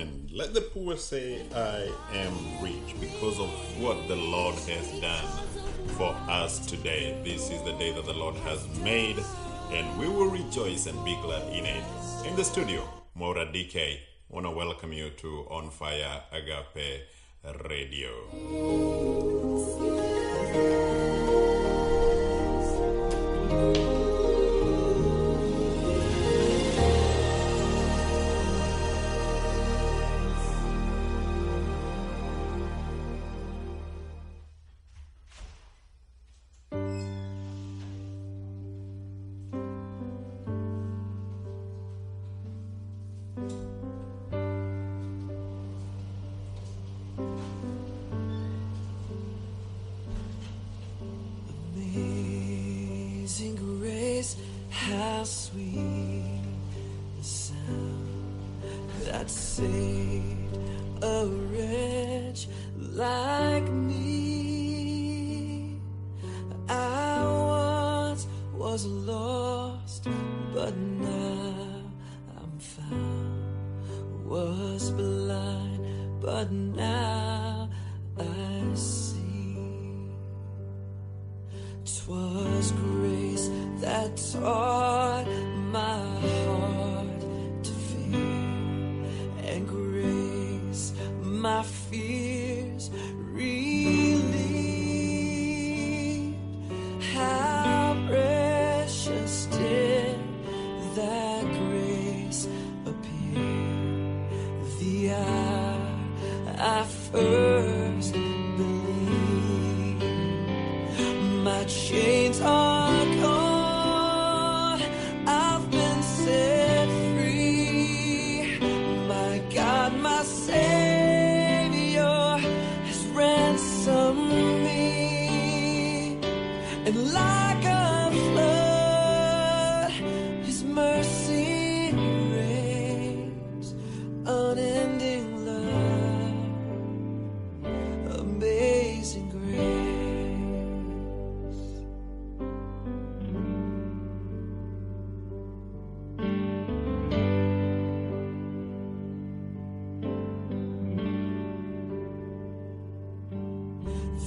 and let the poor say, I am rich because of what the Lord has done for us today. This is the day that the Lord has made, and we will rejoice and be glad in it. In the studio, Mora DK, want to welcome you to On Fire Agape Radio.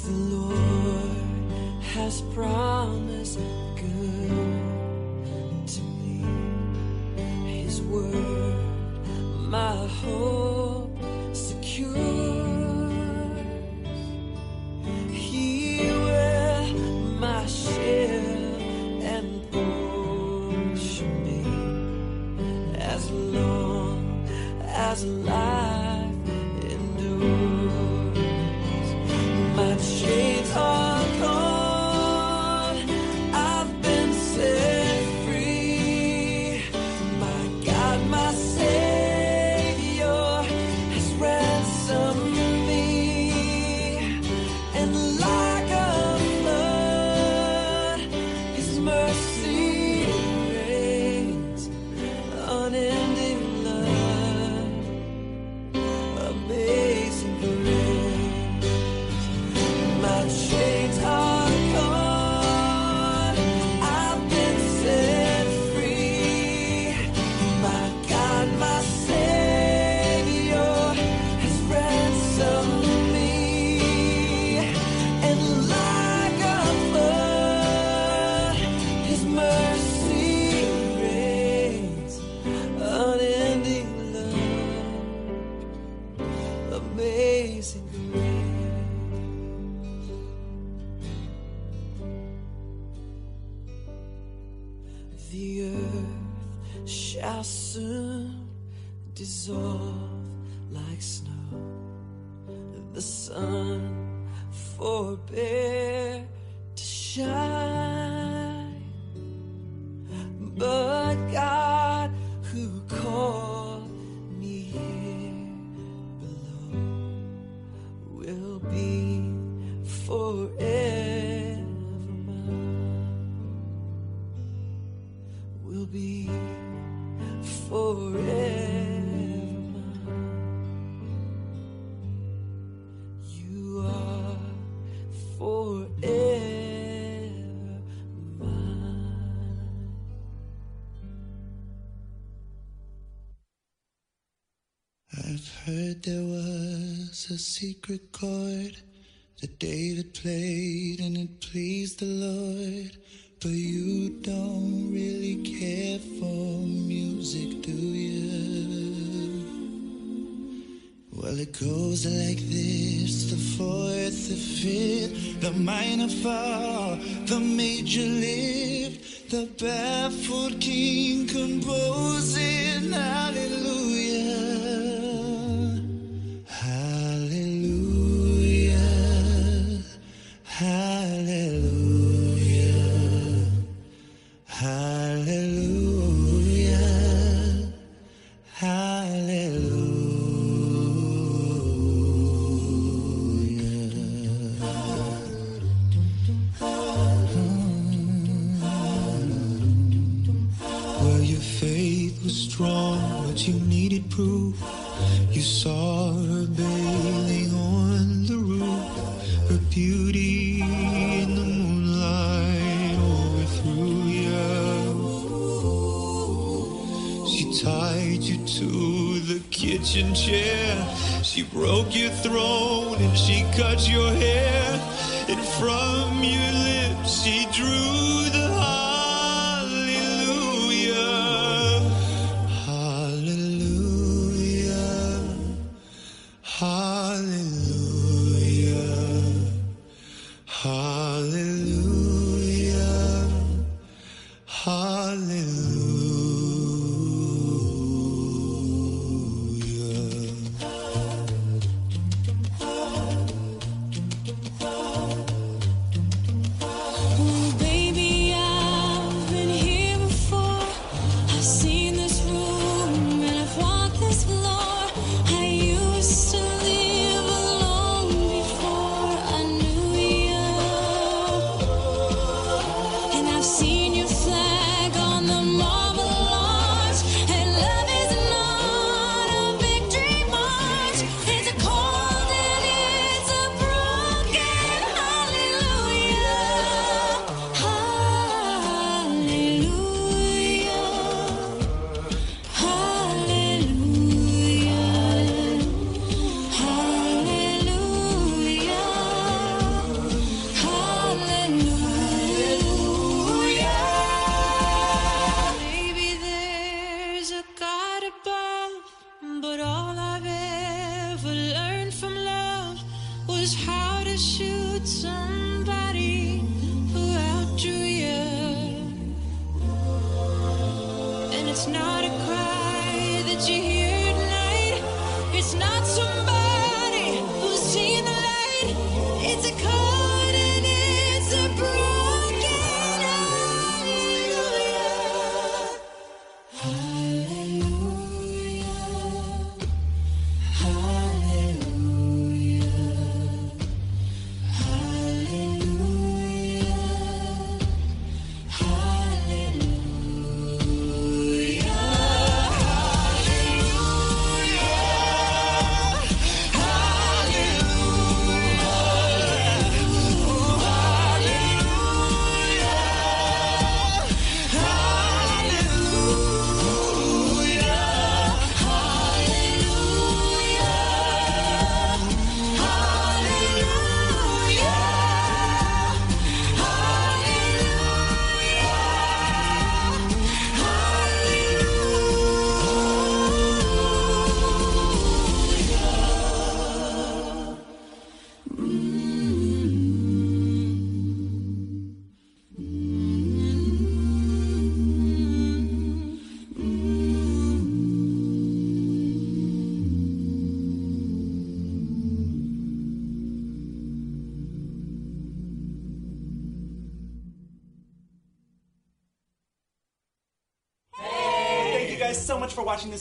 The Lord has promised good to me. His word, my hope. there was a secret chord that David played and it pleased the Lord, but you kitchen chair. She broke your throne and she cut your hair. And from your lips she drew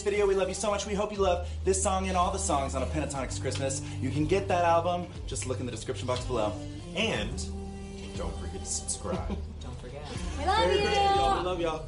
this video. We love you so much. We hope you love this song and all the songs on A Pentatonix Christmas. You can get that album. Just look in the description box below. And don't forget to subscribe. don't forget. We love Merry you. Christmas, y'all. We love y'all.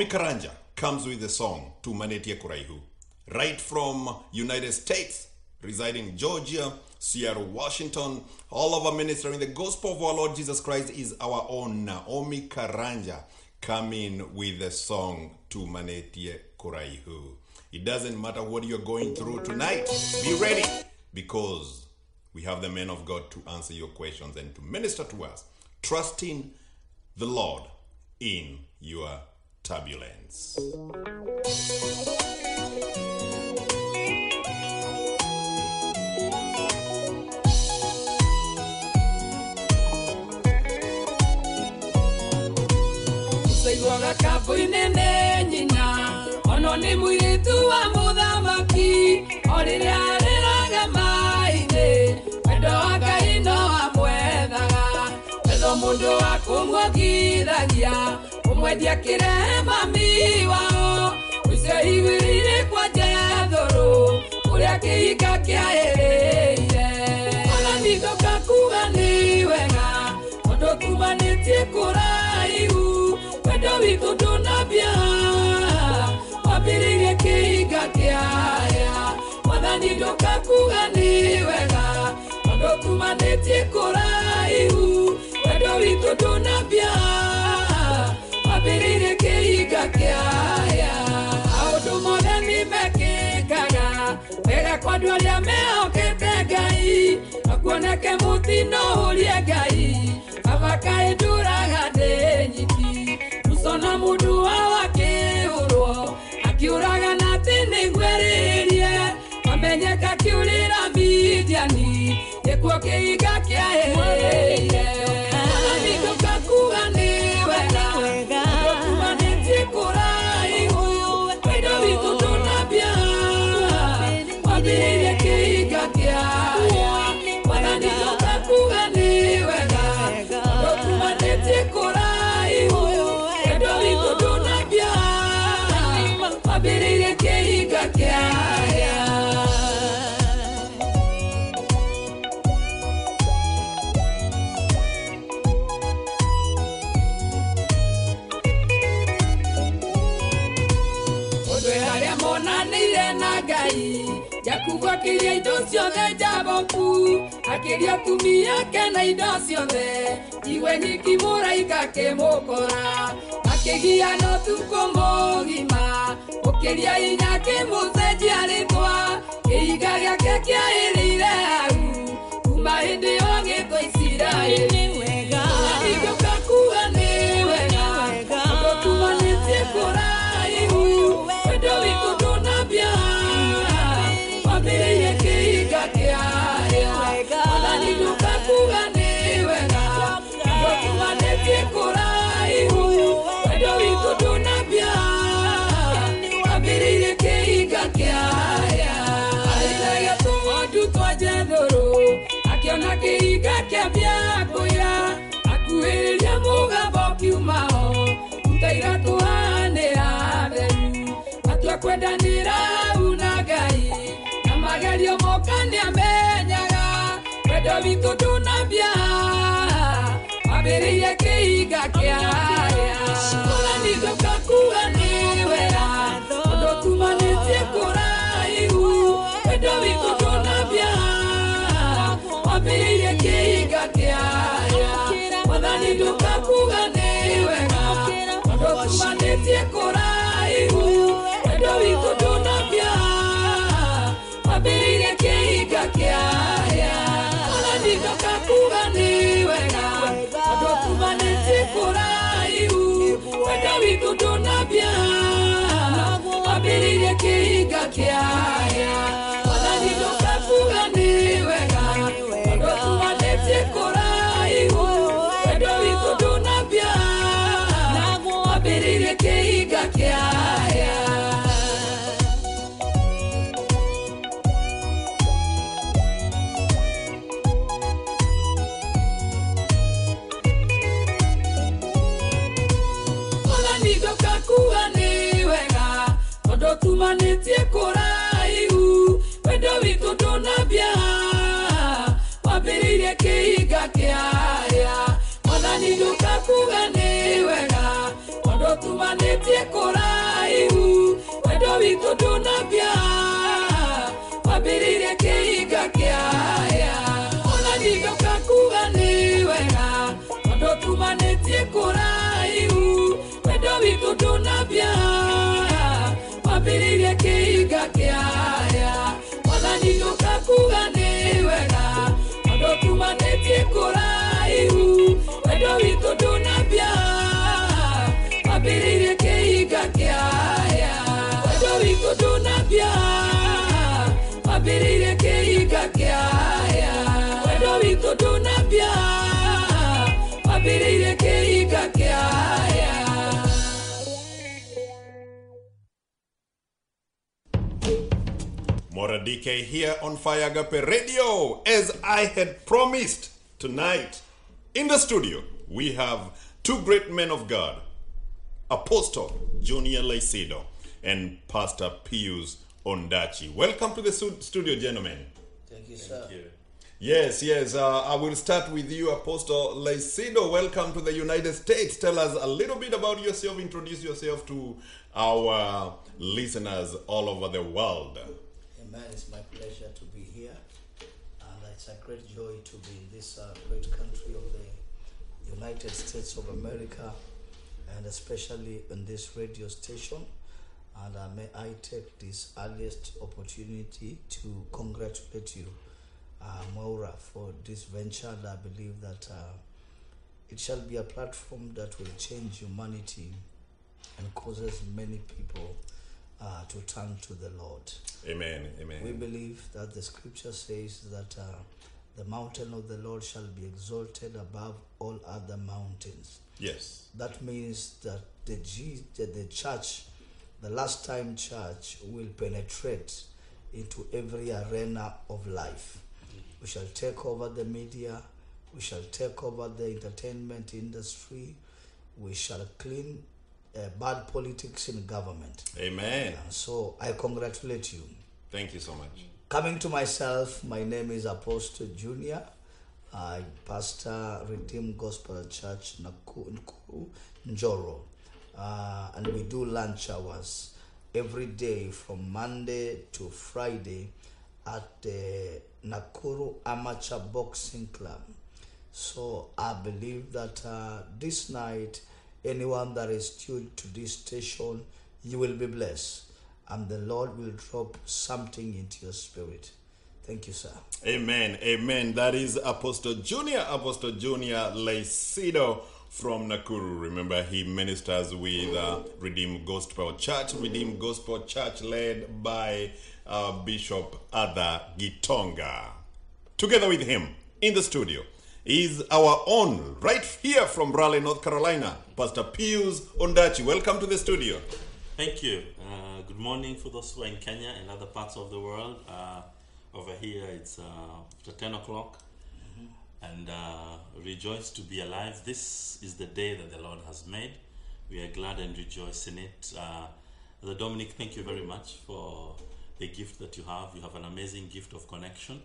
Naomi Karanja comes with the song Tumanetie Kuraihu, right from United States, residing in Georgia, Seattle, Washington. All of our ministering the gospel of our Lord Jesus Christ is our own Naomi Karanja coming with the song Tumanetie Kuraihu. It doesn't matter what you're going through tonight. Be ready because we have the men of God to answer your questions and to minister to us, trusting the Lord in your turbulence. Ũcaiguaga kambũ-inĩ nĩ nyina. Ono nĩ mũirĩtu wa mũthamaki o rĩrĩa arĩraga maĩ-inĩ wendo wa ngai no amwethaga. Wendo mũndũ wa kũmwongithagia mwendia kirema miwao. Uceihirire kwa jethuru uria kihinga kiairiire ona nithoka kuga ni wega mundu kumanitie kuraihu wendo witu ndunambia wambiriirie kihinga kiaya mwathani ndoka kuga ni wega mundu kumanitie kuraihu wendo witu ndunambia wambĩrĩirie kĩhinga kĩaya maũndũ mothe nĩmekĩkaga. Wega kwa andũ arĩa mehokete ngai. Nakuoneke mũtino ũrie ngai. Abakaĩ ndũraga ndĩ nyiki. Mũcona mũndũ wa wakĩũrwo akĩũraga na atĩ nĩgwerĩrie. Wamenyeka kĩũrĩra midiani. Gĩkuo kĩhinga kĩaĩrĩire akĩria indo ciothe njaboku akĩria tumi yake na indo ciothe iwe nyiki mũraika akĩmũkora akĩgia no tukũ mũgima ũkĩria hinya kĩmũcenjia rĩtwa kĩhinga gĩake kĩaĩrĩire hau kuma hĩndĩ ĩyo gĩtwa wendo witũ ndũnambia wambĩrĩire kĩhinga kĩhinga kĩaya kĩhinga kĩaya mwathani kuga nĩ wega tondũ tumanĩtie kũraihu wendo witũ ndũnambia wambĩrĩire kĩhinga kĩaya mwathani kuga nĩ wega tondũ tumanĩtie kũraihu wendo witũ ndũnambia wambĩrĩire kĩhinga kĩaya mwathani ndũkakuga nĩ tondũ tumanĩtie kũraihu wendo witũ ndũnambia wambĩrĩire kĩhinga kĩaya wendo wambĩrĩire kĩhinga kĩaya Moradike here on Fire Agape Radio. As I had promised tonight in the studio, we have two great men of God Apostle Junior Leisido and Pastor Pius Ondachi. Welcome to the studio, gentlemen. Thank you, sir. Yes, yes. Uh, I will start with you, Apostle Leisido. Welcome to the United States. Tell us a little bit about yourself. Introduce yourself to our listeners all over the world. Amen. It's my pleasure to be here. And it's a great joy to be in this uh, great country of the United States of America and especially on this radio station. And uh, may I take this earliest opportunity to congratulate you, uh, Maura, for this venture. And I believe that uh, it shall be a platform that will change humanity and causes many people uh, to turn to the Lord. Amen. Amen. We believe that the scripture says that uh, the mountain of the Lord shall be exalted above all other mountains. Yes. That means that the, G, the, the church, the last time church, will penetrate into every arena of life. We shall take over the media, we shall take over the entertainment industry, we shall clean uh, bad politics in government. Amen. And so I congratulate you. Thank you so much. Coming to myself, my name is Apostle Junior. I pastor Redeemed Gospel Church Nakuru, Njoro. Uh, and we do lunch hours every day from Monday to Friday at the Nakuru Amateur Boxing Club. So I believe that uh, this night, anyone that is tuned to this station, you will be blessed. And the Lord will drop something into your spirit. Thank you, sir. Amen. Amen. That is Apostle Junior, Apostle Junior Leisido from Nakuru. Remember, he ministers with uh, Redeemed Gospel Church, Redeemed Gospel Church led by uh, Bishop Arthur Kitonga. Together with him in the studio is our own, right here from Raleigh, North Carolina, Pastor Pius Ondachi. Welcome to the studio. Thank you. Uh, good morning for those who are in Kenya and other parts of the world. Uh, over here, it's uh, after 10 o'clock. and uh, rejoice to be alive. This is the day that the Lord has made. We are glad and rejoice in it. Uh, Brother Dominic, thank you very much for the gift that you have. You have an amazing gift of connection.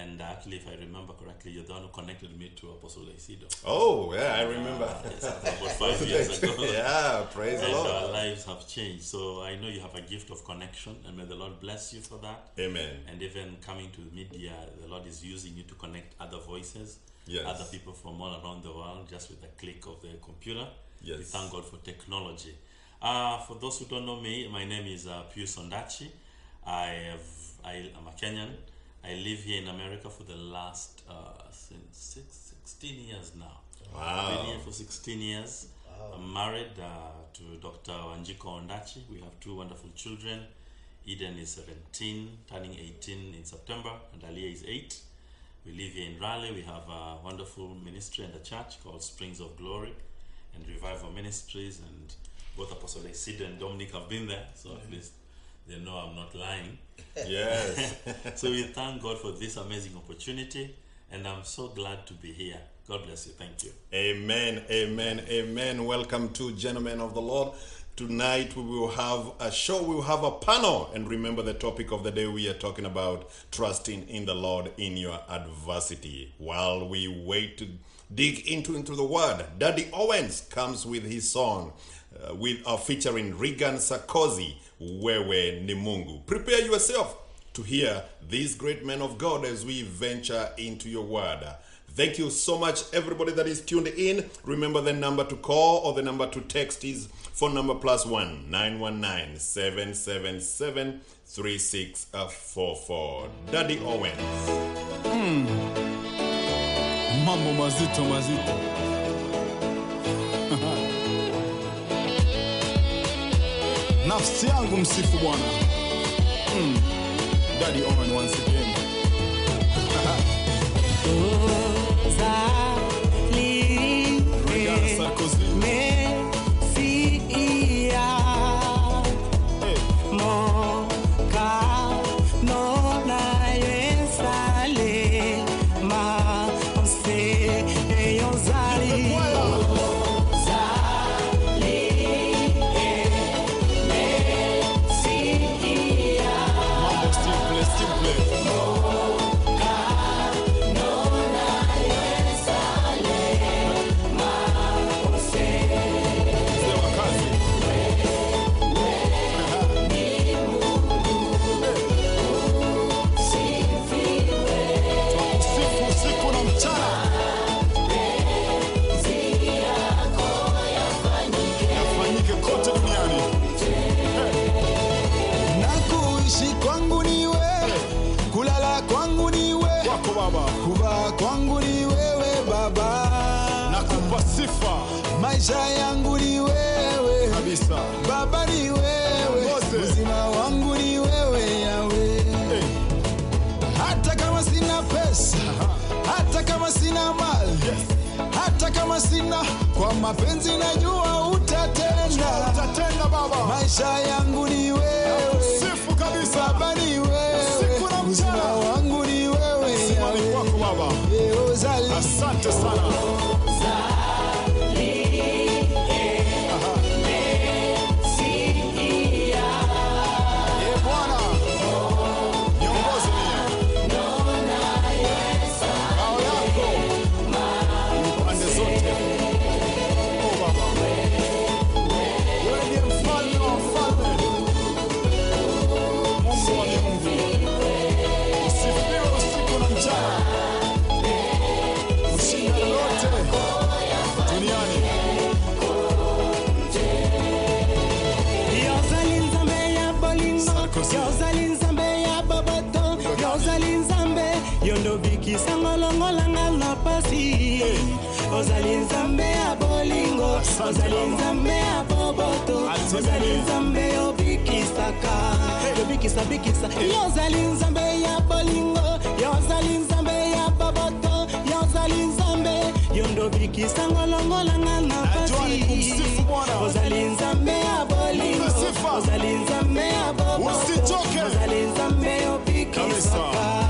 And actually, if I remember correctly, you're the one who connected me to Apostle Isido. Oh, yeah, I remember. Yes, about five years ago. yeah, praise the Lord. our lives have changed. So I know you have a gift of connection, and may the Lord bless you for that. Amen. And even coming to media, the Lord is using you to connect other voices, Yes. other people from all around the world, just with a click of the computer. Yes. We thank God for technology. Uh, for those who don't know me, my name is uh, Pius Ondachi. I have, I am a Kenyan. I live here in America for the last uh, since six, 16 years now. Wow. Been here for 16 years. I'm married uh, to Dr. Wanjiku Ondachi. We have two wonderful children. Eden is 17, turning 18 in September, and Aliyah is 8. We live here in Raleigh. We have a wonderful ministry and a church called Springs of Glory and Revival Ministries. And both Apostle Sid and Dominic have been there, so at least they know I'm not lying. Yes. so we thank God for this amazing opportunity, and I'm so glad to be here. God bless you. Thank you. Amen, amen, amen. Welcome to Gentlemen of the Lord. Tonight we will have a show, we will have a panel. And remember the topic of the day we are talking about trusting in the Lord in your adversity. While we wait to dig into, into the word, Daddy Owens comes with his song uh, with uh, featuring Regan Sarkozy, Wewe ni Mungu. Prepare yourself to hear these great men of God as we venture into your word. Thank you so much, everybody that is tuned in. Remember the number to call or the number to text is phone number plus one nine one nine seven seven seven three six uh, four four. Daddy Owens. Hmm. mambo mazito mazito nafsi yangu msifu bwana mm. daddy owen once kwangu ni wewe, Wako Baba, kuvaa kwangu ni wewe Baba, nakupa sifa. Maisha yangu ni wewe. Kabisa. Baba, ni wewe. Uzima wangu ni wewe Yawe, Hey. hata kama sina pesa, hata kama sina mali, hata kama sina, kwa mapenzi najua utatenda. Utatenda Baba, Maisha yangu ni wewe. Sifu kabisa. Baba ni wewe, sana. ozali nzambe obikisaka yobikisabikisa yo ozali nzambe ya bolingo. Yo ozali nzambe ya boboto yo ozali nzambe. Yo ndobikisango longolanga na pasi. Ozali nzambe ya bolingo. ozali nzambe ya boboto ozali nzambe obikisaka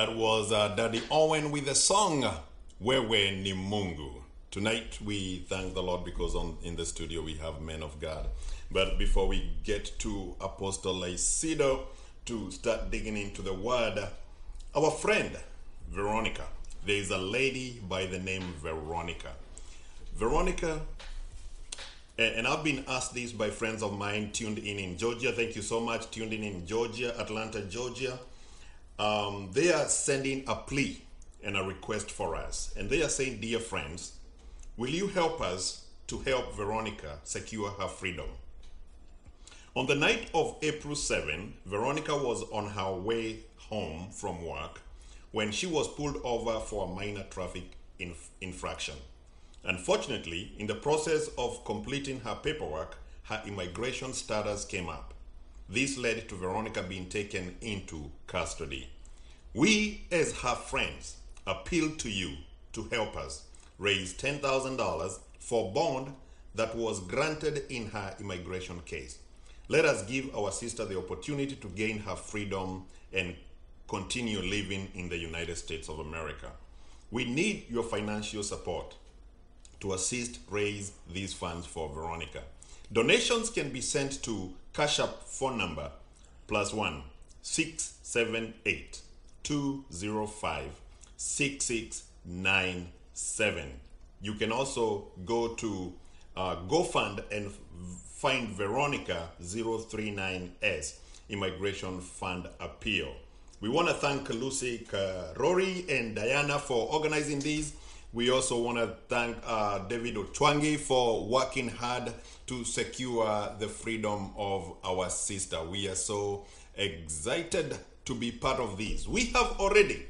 That was uh, Daddy Owen with the song Wewe ni Mungu. Tonight we thank the Lord because on in the studio we have men of God. But before we get to Apostle Leisido to start digging into the word, our friend Veronica. There is a lady by the name Veronica. Veronica and I've been asked this by friends of mine tuned in in Georgia. Thank you so much. Tuned in in Georgia, Atlanta, Georgia. Um, they are sending a plea and a request for us. And they are saying, Dear friends, will you help us to help Veronica secure her freedom? On the night of April 7, Veronica was on her way home from work when she was pulled over for a minor traffic inf- infraction. Unfortunately, in the process of completing her paperwork, her immigration status came up. This led to Veronica being taken into custody. We, as her friends, appeal to you to help us raise $10,000 for bond that was granted in her immigration case. Let us give our sister the opportunity to gain her freedom and continue living in the United States of America. We need your financial support to assist raise these funds for Veronica. Donations can be sent to Cash App phone number plus one six seven eight two zero five six six nine seven. You can also go to uh, GoFund and find Veronica 039S Immigration Fund Appeal. We want to thank Lucy Rory and Diana for organizing these. We also want to thank uh, David Otwangi for working hard to secure the freedom of our sister. We are so excited to be part of this. We have already,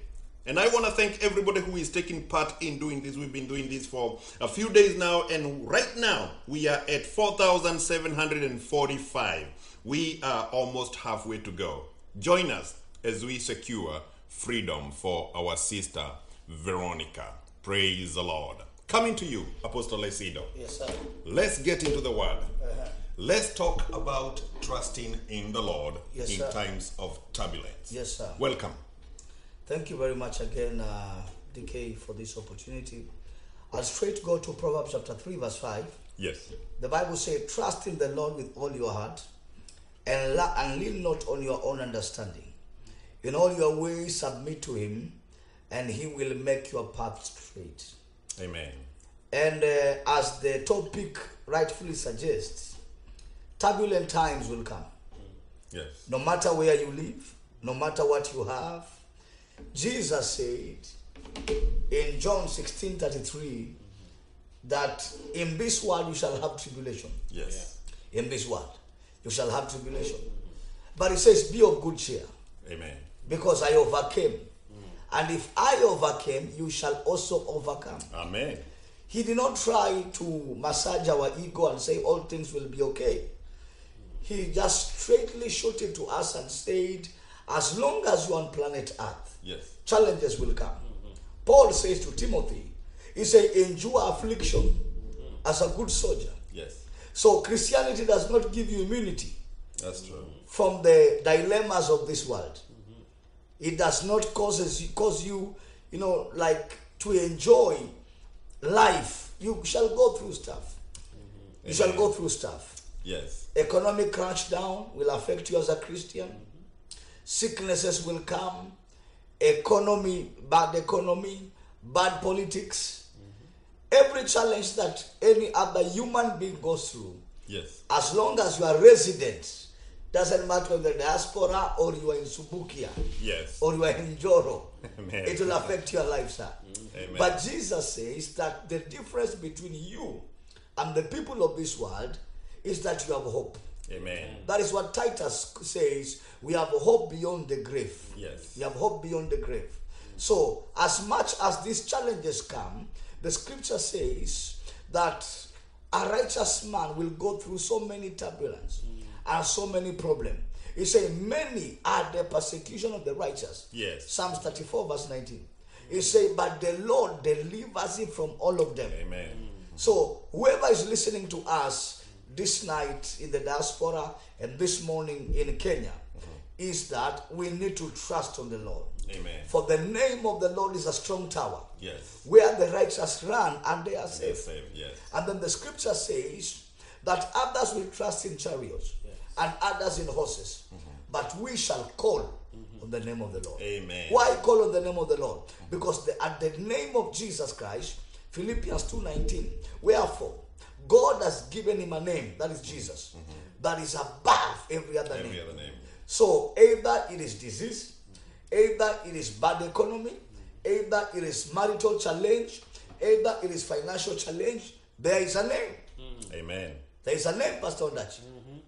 and I want to thank everybody who is taking part in doing this. We've been doing this for a few days now, and right now we are at 4,745. We are almost halfway to go. Join us as we secure freedom for our sister Veronica. Praise the Lord. Coming to you, Apostle Leisido. Yes, sir. Let's get into the word. Let's talk about trusting in the Lord Yes, in sir. times of turbulence. Yes, sir. Welcome. Thank you very much again, uh, DK, for this opportunity. I'll straight go to Proverbs chapter 3, verse 5. Yes. The Bible says, Trust in the Lord with all your heart and, la- and lean not on your own understanding. In all your ways, submit to Him, and He will make your path straight. Amen. And uh, as the topic rightfully suggests, turbulent times will come. Yes. No matter where you live, no matter what you have. Jesus said in John 16 33 that in this world you shall have tribulation. Yes. In this world you shall have tribulation. But he says, Be of good cheer, Amen. because I overcame. And if I overcame, you shall also overcome. Amen. He did not try to massage our ego and say all things will be okay. He just straightly shot it to us and said, as long as you're on planet Earth, Yes. challenges will come. Paul says to Timothy, he said, endure affliction as a good soldier. Yes. So Christianity does not give you immunity That's true. from the dilemmas of this world. It does not causes cause you, you know, like to enjoy life. You shall go through stuff. You shall go through stuff. Yes. Economic crunch down will affect you as a Christian. Sicknesses will come. Economy, bad economy, bad politics. Every challenge that any other human being goes through, Yes. as long as you are resident, doesn't matter whether diaspora or you are in Subukia Yes. or you are in Njoro, Amen. it will affect your life, sir. Amen. But Jesus says that the difference between you and the people of this world is that you have hope. Amen. That is what Titus says. We have hope beyond the grave. Yes. We have hope beyond the grave. So, as much as these challenges come, the scripture says that a righteous man will go through so many turbulence and so many problems. He says, Many are the persecution of the righteous. Yes. Psalms 34, verse 19. He says, But the Lord delivers him from all of them. Amen. So, whoever is listening to us this night in the diaspora and this morning in Kenya, mm-hmm. is that we need to trust on the Lord. Amen. For the name of the Lord is a strong tower Yes. where the righteous run and they are safe. safe. Yes. And then the scripture says that others will trust in chariots and others in horses, but we shall call on the name of the Lord. Amen. Why call on the name of the Lord? Because the, at the name of Jesus Christ, Philippians 2:19, wherefore God has given him a name, that is Jesus, that is above every other Every name. other name. So either it is disease, either it is bad economy, either it is marital challenge, either it is financial challenge, there is a name. Amen. There is a name, Pastor Ondachi.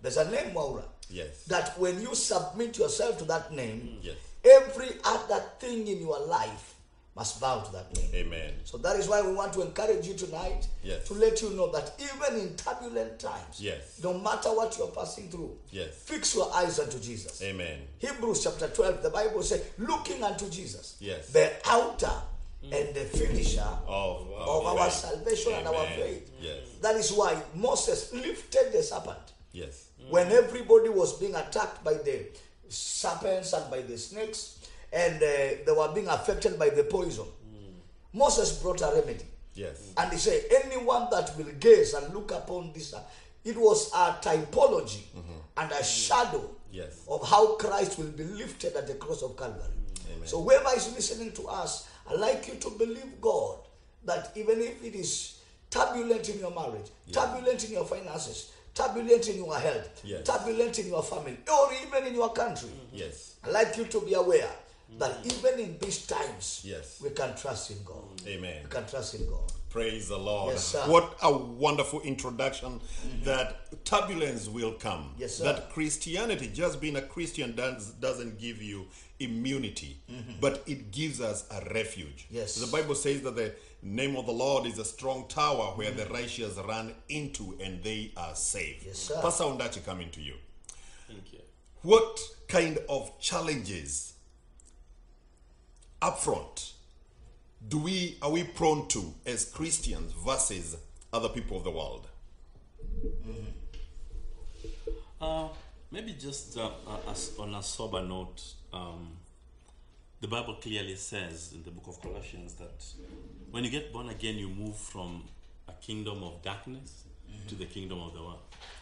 There's a name, Maura. Yes. That when you submit yourself to that name, mm, Yes. every other thing in your life must bow to that name. Amen. So that is why we want to encourage you tonight Yes. to let you know that even in turbulent times, Yes. no matter what you're passing through, Yes. fix your eyes unto Jesus. Amen. Hebrews chapter 12, the Bible says, looking unto Jesus, Yes. the outer and the finisher Of, of our faith. salvation and our faith. Yes. That is why Moses lifted the serpent Yes. when everybody was being attacked by the serpents and by the snakes, and uh, they were being affected by the poison. Moses brought a remedy. Yes. And he said, anyone that will gaze and look upon this, uh, it was a typology and a shadow Yes. of how Christ will be lifted at the cross of Calvary. So whoever is listening to us, I'd like you to believe God that even if it is turbulent in your marriage, turbulent in your finances, turbulent in your health, Yes. turbulent in your family, or even in your country, Yes. I'd like you to be aware that even in these times, Yes. we can trust in God. Amen. We can trust in God. Praise the Lord. Yes, sir. What a wonderful introduction that turbulence will come. Yes, sir. That Christianity, just being a Christian, does, doesn't give you immunity, but it gives us a refuge. Mm-hmm. Yes. The Bible says that the name of the Lord is a strong tower where the righteous run into and they are safe. Yes, sir. Pastor Ondachi coming to you. Thank you. What kind of challenges upfront do we are we prone to as Christians versus other people of the world? Uh, maybe just uh, uh, as on a sober note, um, the Bible clearly says in the book of Colossians that when you get born again, you move from a kingdom of darkness mm-hmm. to the kingdom of the world,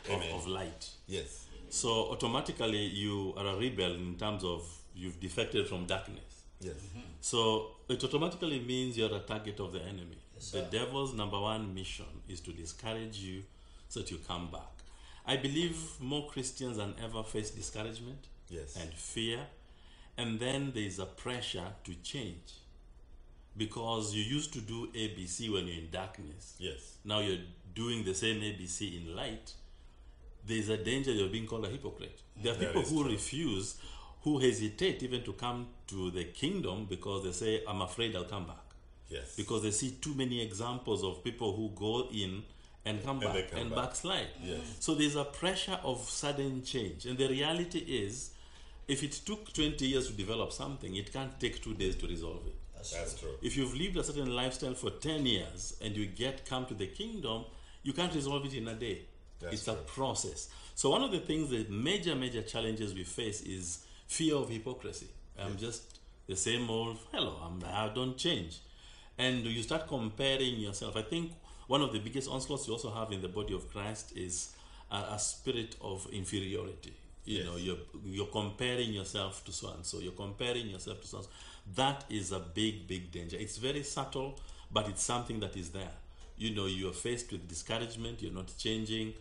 of, of light. Yes. So automatically, you are a rebel in terms of you've defected from darkness. Yes. Mm-hmm. So it automatically means you're a target of the enemy. the devil's number one mission is to discourage you so that you come back. I believe more Christians than ever face discouragement Yes. and fear, and then there is a pressure to change because you used to do ABC when you're in darkness. Yes. Now you're doing the same ABC in light. There's a danger you're being called a hypocrite. There are That people who true. refuse, who hesitate even to come to the kingdom because they say, I'm afraid I'll come back. Yes. Because they see too many examples of people who go in and come And back come and back. backslide. Yes. So there's a pressure of sudden change. And the reality is, if it took 20 years to develop something, it can't take two days to resolve it. That's true. If you've lived a certain lifestyle for 10 years and you get come to the kingdom, you can't resolve it in a day. That's it's a process. So one of the things, the major, major challenges we face is fear of hypocrisy. I'm just the same old fellow. I'm, I don't change. And you start comparing yourself. I think one of the biggest onslaughts you also have in the body of Christ is a, a spirit of inferiority. You Yes. know, you're you're comparing yourself to so and so. You're comparing yourself to so and so. That is a big, big danger. It's very subtle, but it's something that is there. You know, you're faced with discouragement. You're not changing.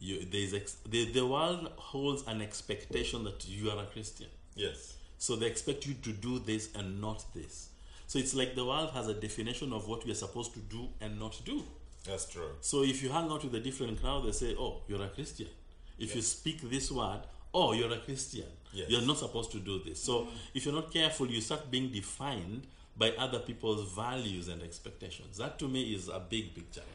You, there's ex- the, the world holds an expectation that you are a Christian. Yes. So they expect you to do this and not this. So it's like the world has a definition of what we are supposed to do and not do. That's true. So if you hang out with a different crowd, they say, "Oh, you're a Christian." If you speak this word, "Oh, you're a Christian," Yes. you're not supposed to do this. So if you're not careful, you start being defined by other people's values and expectations. That to me is a big, big challenge.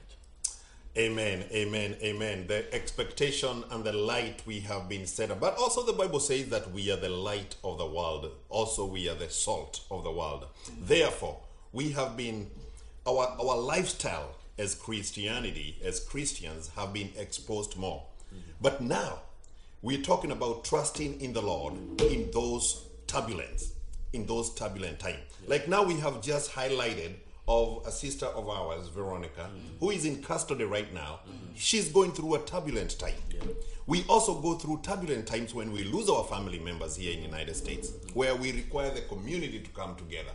Amen, amen, amen. The expectation and the light we have been set up. But also the Bible says that we are the light of the world. Also we are the salt of the world. Therefore, we have been our our lifestyle as Christianity, as Christians, have been exposed more. But now we're talking about trusting in the Lord in those turbulence, in those turbulent times. Like now we have just highlighted of a sister of ours, Veronica, mm-hmm. who is in custody right now. Mm-hmm. She's going through a turbulent time. We also go through turbulent times when we lose our family members here in the United States, mm-hmm. where we require the community to come together.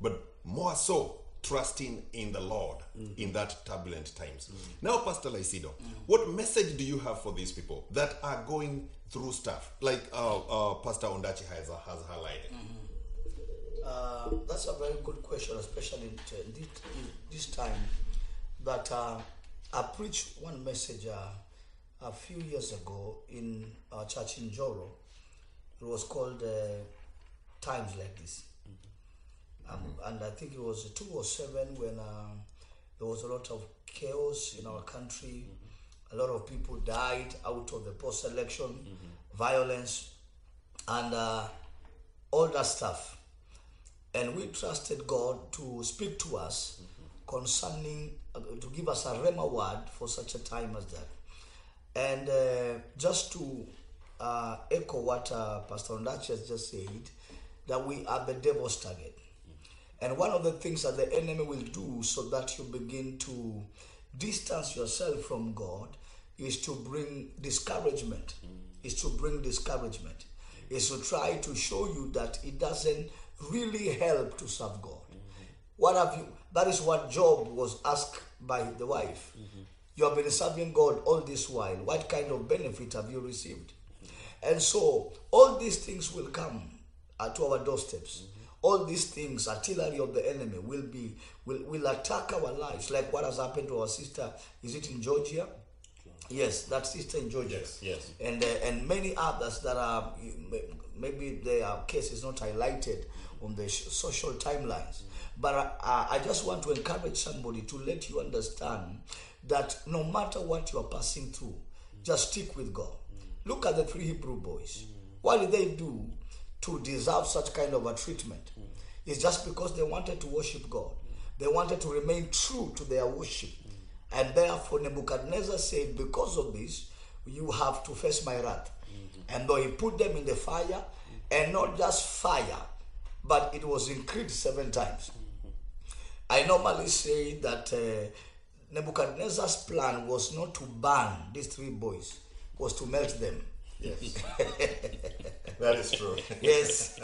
But more so, trusting in the Lord in that turbulent times. Now, Pastor Leisido, what message do you have for these people that are going through stuff like uh, uh, Pastor Ondachi has, has highlighted? Uh, that's a very good question, especially in this, this time. That uh, I preached one message uh, a few years ago in our church in Njoro. It was called uh, Times Like This. Um, and I think it was 2007 when um, there was a lot of chaos in our country. A lot of people died out of the post election violence and uh, all that stuff. And we trusted God to speak to us concerning, uh, to give us a Rhema word for such a time as that. And uh, just to uh, echo what uh, Pastor Ondachi has just said, that we are the devil's target. And one of the things that the enemy will do so that you begin to distance yourself from God is to bring discouragement. Mm. Is to bring discouragement. Is to try to show you that it doesn't really help to serve God. Mm-hmm. What have you? That is what Job was asked by the wife. Mm-hmm. You have been serving God all this while. What kind of benefit have you received? Mm-hmm. And so all these things will come to our doorsteps. All these things, artillery of the enemy, will be will, will attack our lives, like what has happened to our sister. Is it in Georgia? Yes, that sister in Georgia. Yes, yes. And uh, and many others that are maybe their case is not highlighted on the sh- social timelines. But uh, I just want to encourage somebody to let you understand that no matter what you are passing through, just stick with God. Look at the three Hebrew boys. What did they do to deserve such kind of a treatment? Mm. It's just because they wanted to worship God. They wanted to remain true to their worship. Mm. And therefore, Nebuchadnezzar said, Because of this, you have to face my wrath. Mm-hmm. And though he put them in the fire, mm-hmm. and not just fire, but it was increased seven times. Mm-hmm. I normally say that uh, Nebuchadnezzar's plan was not to burn these three boys, was to melt them. Yes. that is true. Yes.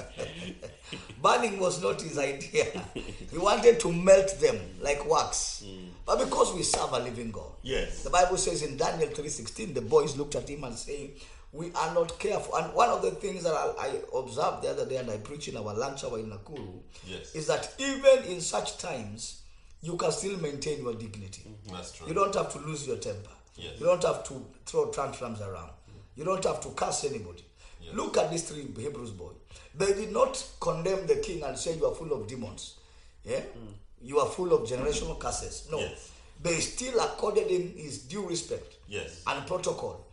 Burning was not his idea. He wanted to melt them like wax. Mm. But because we serve a living God. Yes. The Bible says in Daniel 3.16, the boys looked at him and saying, we are not careful. And one of the things that I, I observed the other day and I preached in our lunch hour in Nakuru Yes. is that even in such times, you can still maintain your dignity. Mm-hmm. That's true. You don't have to lose your temper. Yes. You don't have to throw tantrums around. You don't have to curse anybody. Look at these three Hebrews boys. They did not condemn the king and say you are full of demons. Yeah? Hmm. You are full of generational curses. No. Yes. They still accorded him his due respect Yes. and protocol.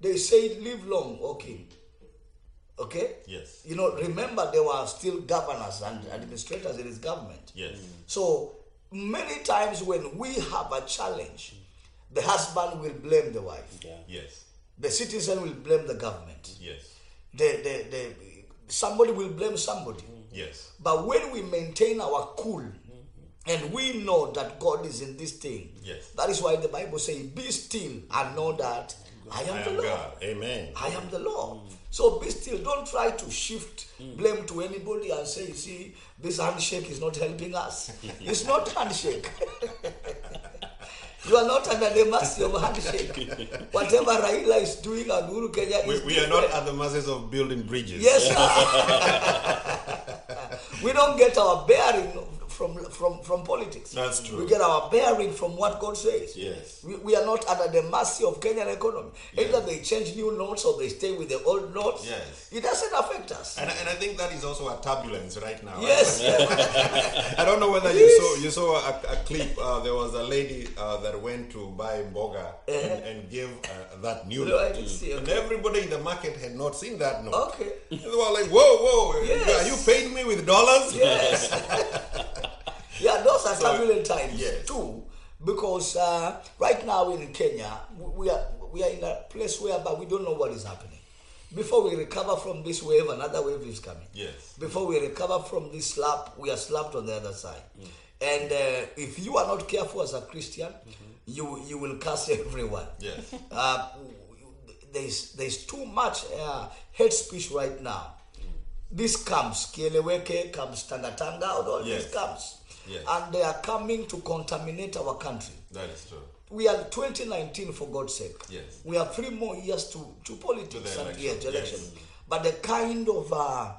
They said, live long, O king. Okay? Yes. You know, remember there were still governors and administrators in his government. Yes. Hmm. So many times when we have a challenge, the husband will blame the wife. Yes. The citizen will blame the government. Yes. The, the, the, somebody will blame somebody. Yes. But when we maintain our cool and we know that God is in this thing, Yes. that is why the Bible says, Be still and know that I am I the am Lord. God. Amen. I am the Lord. Mm. So be still. Don't try to shift mm. blame to anybody and say, see, this handshake is not helping us. it's not handshake. you are not under the mercy of handshake. Whatever Raila is doing and Uhuru Kenya We, is we are not at the masses of building bridges. Yes, sir. we don't get our bearing from, from, from politics. That's true. We get our bearing from what God says. Yes. We, we are not under the mercy of Kenyan economy. Either they change new notes or they stay with the old notes. Yes. It doesn't affect us. And, and I think that is also a turbulence right now. yes. I don't know whether you saw you saw a, a clip. Uh, there was a lady uh, that went to buy mboga and, and gave uh, that new No, I note. didn't see, And everybody in the market had not seen that note. Okay. They were like, "Whoa, whoa! Yes. Are you paying me with dollars?" Yes. yeah, those are So, turbulent times yes. too, because uh, right now in Kenya we are we are in a place whereby we don't know what is happening. before we recover from this wave, another wave is coming. Yes. Before we recover from this slap, we are slapped on the other side. And uh, if you are not careful as a Christian, you you will curse everyone. Yes. Uh, there's there's too much uh, hate speech right now. This comes Kieleweke, comes Tangatanga, all Yes. this comes, Yes. and they are coming to contaminate our country. That is true. We are 2019 for God's sake. Yes. We have three more years to, to politics To the and election, yes, election. yes. But the kind of uh, uh,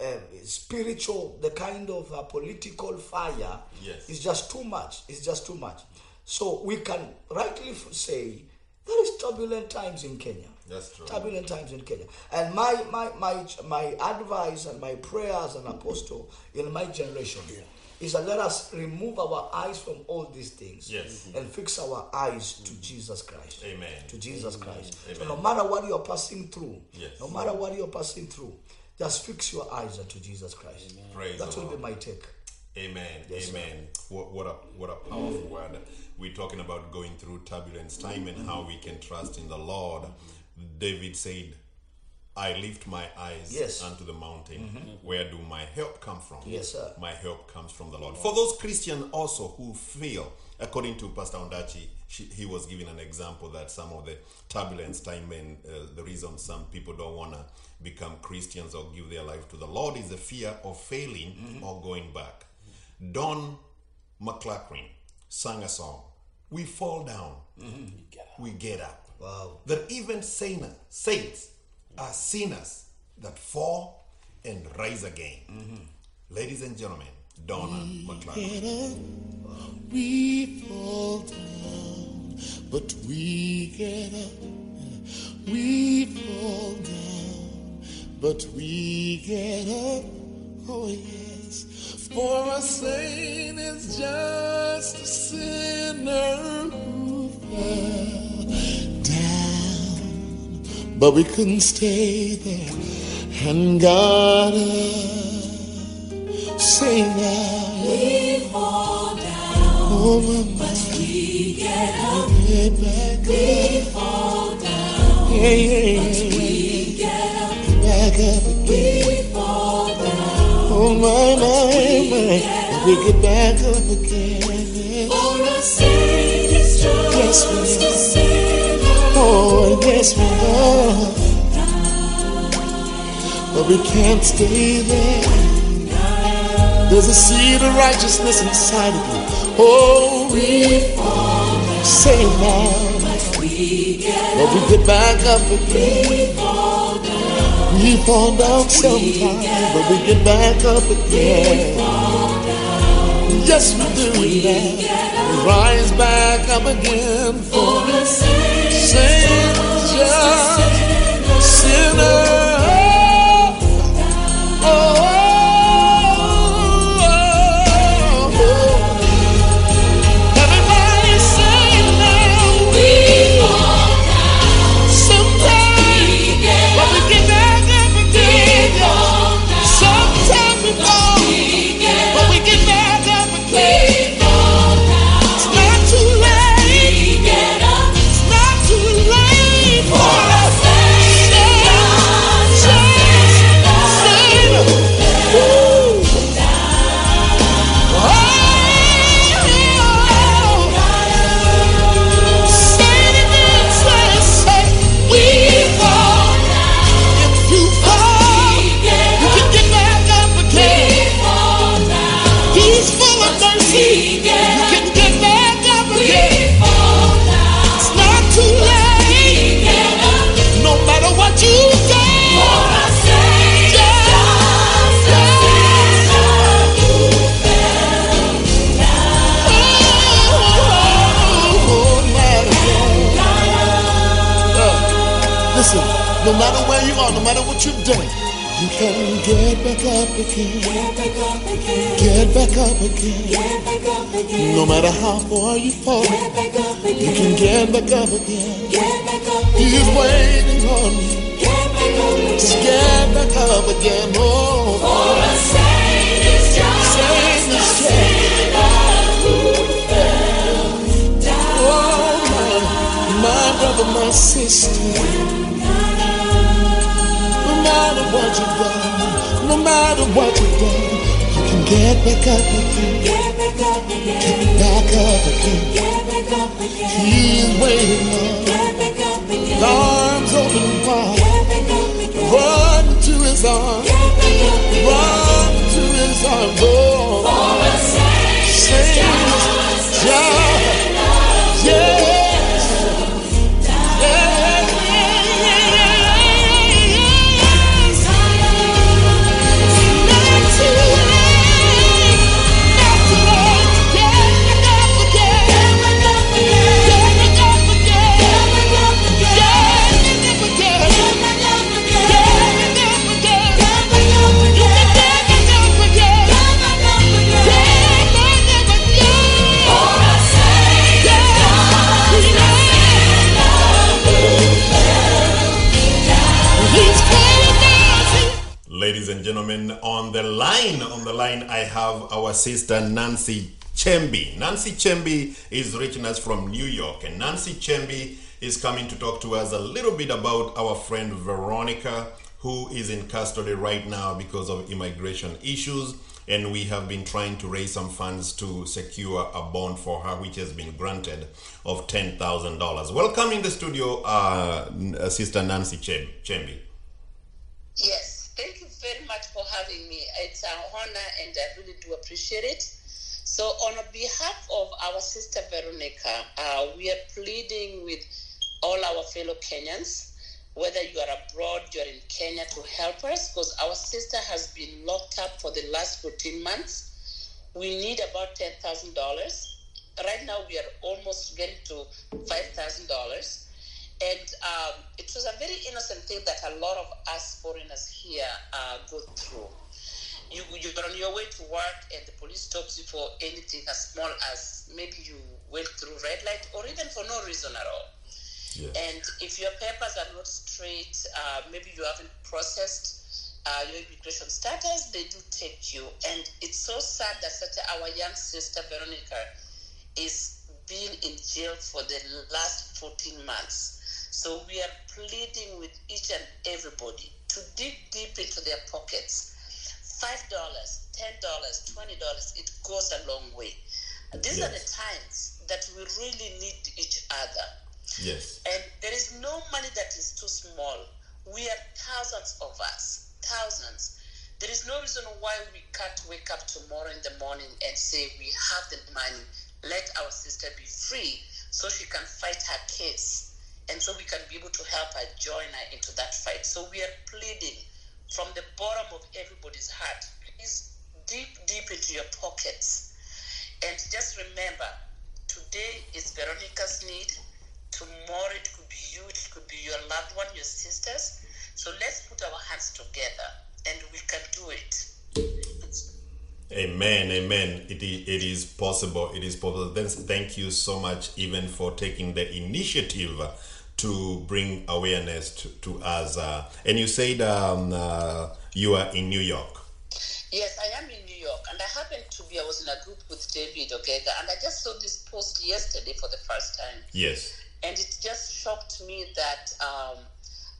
uh, spiritual, the kind of uh, political fire Yes. is just too much. It's just too much. So we can rightly say there is turbulent times in Kenya. That's true. Turbulent times in Kenya. And my my my my advice and my prayers as an apostle in my generation is that let us remove our eyes from all these things Yes. and fix our eyes to Jesus Christ. Amen. To Jesus Christ. So no matter what you're passing through, Yes. no matter what you're passing through, just fix your eyes unto Jesus Christ. Praise that will be my take. Amen. Yes. Amen. What, what a what a powerful word. We're talking about going through turbulence time and how we can trust in the Lord. David said, I lift my eyes Yes. unto the mountain. Where do my help come from? Yes, sir. My help comes from the Lord. For those Christians also who feel, according to Pastor Ondachi, she, he was giving an example that some of the turbulence time and uh, the reason some people don't want to become Christians or give their life to the Lord is the fear of failing or going back. Donnie McClurkin sang a song. We fall down, we get up. Wow. That even sinner, saints are sinners that fall and rise again. Ladies and gentlemen, Donnie McClurkin. We fall down, but we get up. We fall down, but we get up. Oh, yes. For a saint is just a sinner who fell. But we couldn't stay there, and God uh, say now. We fall down, Oh, but we get up. get back We fall down, Yeah, yeah, but we get up. Back up again. We fall down, Oh, my, my, my. We get back up again. for a saint is we just a are. Oh, yes, we are. But we can't stay there. There's a seed of righteousness inside of you. Oh, we fall, say now. But we get back up again. we fall down, sometimes, but we get back up again. Yes, we do that. We rise back up again for the a sinner. sinner. Oh, what you've done, you can get back up again. Get back up again, Get back up again. get back up again, No matter how far you fall, get back up you can get back up again. get back up He's waiting on you. get back up Just get back up again. Oh, For a saint is just Saint a is just- sinner who fell down. oh my, my brother, my sister. What you've done, no matter what you've done, you can get back up again. Get back up again. Get back up again. Get back up again. He is waiting on. Get back up again. Arms open wide. Get back up again. Run to his arms. Get back up again. Run to his arms. Oh. For a child. Line, on the line, I have our sister Nancy Chembi. Nancy Chembi is reaching us from New York, and Nancy Chembi is coming to talk to us a little bit about our friend Veronica, who is in custody right now because of immigration issues. And we have been trying to raise some funds to secure a bond for her, which has been granted of $10,000. Welcome in the studio, uh, Sister Nancy Chem- Chembi. Yes, very much for having me. It's an honor and I really do appreciate it. So, on behalf of our sister Veronica, uh, we are pleading with all our fellow Kenyans, whether you are abroad, you're in Kenya, to help us because our sister has been locked up for the last 14 months. We need about $10,000. Right now, we are almost getting to $5,000. And um, it was a very innocent thing that a lot of us foreigners here uh, go through. You, you're on your way to work and the police stops you for anything as small as maybe you went through red light or even for no reason at all. And if your papers are not straight, uh, maybe you haven't processed uh, your immigration status, they do take you. And it's so sad that such a, our young sister Veronica is being in jail for the last 14 months. So we are pleading with each and everybody to dig deep into their pockets. Five dollars, ten dollars, twenty dollars, it goes a long way. These are the times that we really need each other. Yes. And there is no money that is too small. We are thousands of us, thousands. There is no reason why we can't wake up tomorrow in the morning and say we have the money. Let our sister be free so she can fight her case. And so we can be able to help her join her into that fight. So we are pleading from the bottom of everybody's heart. Please deep, deep into your pockets. And just remember, today is Veronica's need. Tomorrow it could be you, it could be your loved one, your sisters. So let's put our hands together and we can do it. Amen, amen. It is, it is possible. It is possible. Thank you so much, even for taking the initiative to bring awareness to, to us. Uh, and you said um, uh, you are in New York. Yes, I am in New York, and I happened to be. I was in a group with David Ogega, and I just saw this post yesterday for the first time, Yes. and it just shocked me that um,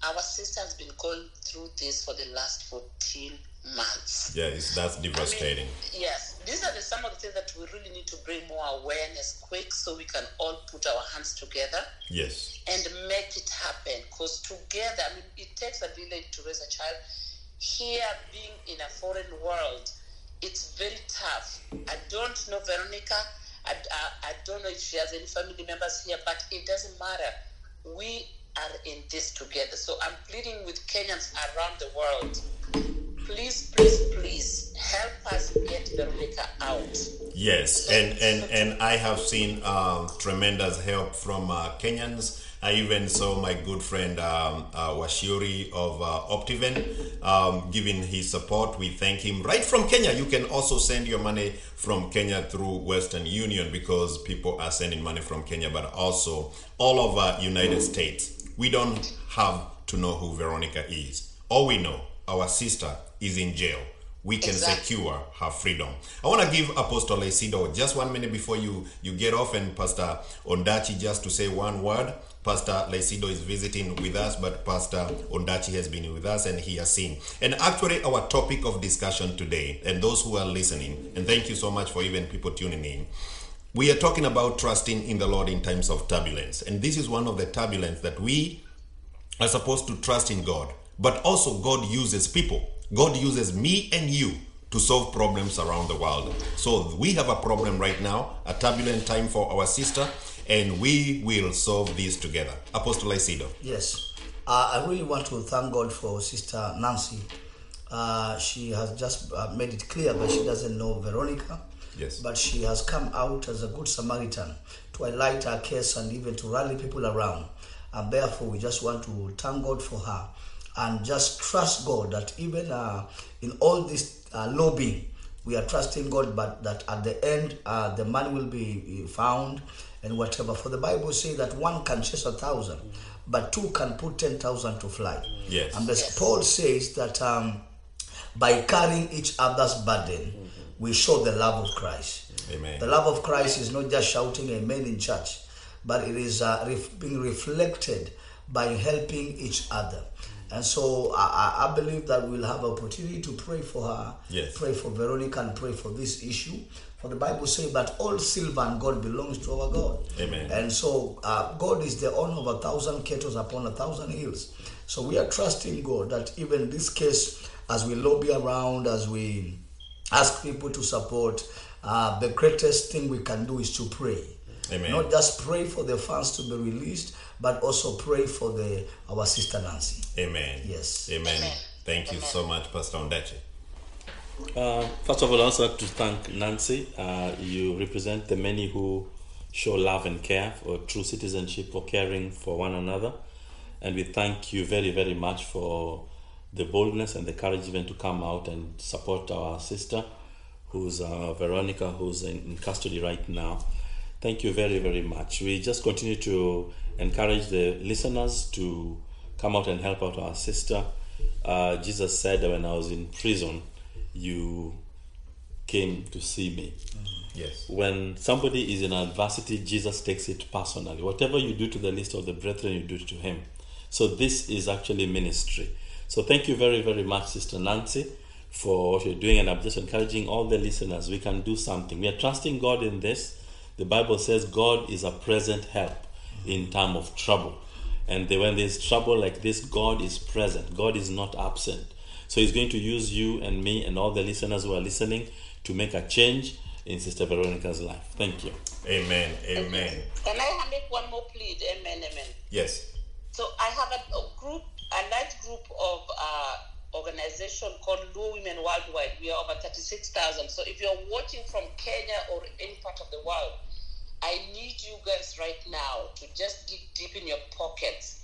our sister has been going through this for the last 14 months. Yeah, it's, that's devastating. Yes, these are the, some of the things that we really need to bring more awareness quick so we can all put our hands together Yes. and make it happen. Because together, I mean, it takes a village to raise a child. Here, being in a foreign world, it's very tough. I don't know Veronica. I, I, I don't know if she has any family members here, but it doesn't matter. We are in this together. So I'm pleading with Kenyans around the world. Please, please, please help us get Veronica out. Yes, and and and I have seen um, tremendous help from uh, Kenyans. I even saw my good friend um, uh, Washuri of uh, Optiven um, giving his support. We thank him right from Kenya. You can also send your money from Kenya through Western Union because people are sending money from Kenya, but also all over United States. We don't have to know who Veronica is. All we know, our sister is in jail we can Exactly. secure her freedom. I want to give Apostle Leisido just one minute before you, you get off and Pastor Ondachi just to say one word. Pastor Leisido is visiting with us, but Pastor Ondachi has been with us and he has seen. And actually, our topic of discussion today, and those who are listening, and thank you so much for even people tuning in. We are talking about trusting in the Lord in times of turbulence. And this is one of the turbulence that we are supposed to trust in God. But also, God uses people. God uses me and you to solve problems around the world. So, we have a problem right now, a turbulent time for our sister, and we will solve this together. Apostle Leisido. Yes. Uh, I really want to thank God for Sister Nancy. Uh, she has just uh, made it clear, that she doesn't know Veronica. Yes. But she has come out as a good Samaritan to highlight her case and even to rally people around. And therefore, we just want to thank God for her and just trust God that even uh, in all this uh, lobbying, we are trusting God, but that at the end, uh, the money will be found and whatever. For the Bible says that one can chase a thousand, but two can put 10,000 to flight. Yes. And as Paul says that um, by carrying each other's burden, we show the love of Christ. Amen. The love of Christ is not just shouting amen in church, but it is uh, ref- being reflected by helping each other. And so I, I believe that we'll have opportunity to pray for her, Yes. pray for Veronica, and pray for this issue. For the Bible says that all silver and gold belongs to our God. Amen. And so uh, God is the owner of a thousand cattle upon a thousand hills. So we are trusting God that even this case, as we lobby around, as we ask people to support, uh, the greatest thing we can do is to pray. Amen. Not just pray for the funds to be released, but also pray for the our sister Nancy. Amen. Yes. Amen. Thank you so much, Pastor Ondachi. Uh, first of all, I also like to thank Nancy. Uh, you represent the many who show love and care for true citizenship, for caring for one another. And we thank you very, very much for the boldness and the courage even to come out and support our sister, who's uh, Veronica, who's in, in custody right now. Thank you very, very much. We just continue to encourage the listeners to come out and help out our sister. Uh, Jesus said that when I was in prison, you came to see me. Yes. When somebody is in adversity, Jesus takes it personally. Whatever you do to the least of the brethren, you do it to him. So this is actually ministry. So thank you very, very much, Sister Nancy, for what you're doing. And I'm just encouraging all the listeners, we can do something. We are trusting God in this. The Bible says God is a present help in time of trouble. And then when there's trouble like this, God is present. God is not absent. So He's going to use you and me and all the listeners who are listening to make a change in Sister Veronica's life. Thank you. Amen. Amen. Can I make one more plea? Amen, amen. Yes. So I have a, a group, a large group of uh, organization called Luo Women Worldwide. We are over 36,000. So if you're watching from Kenya or any part of the world, I need you guys right now to just dig deep in your pockets.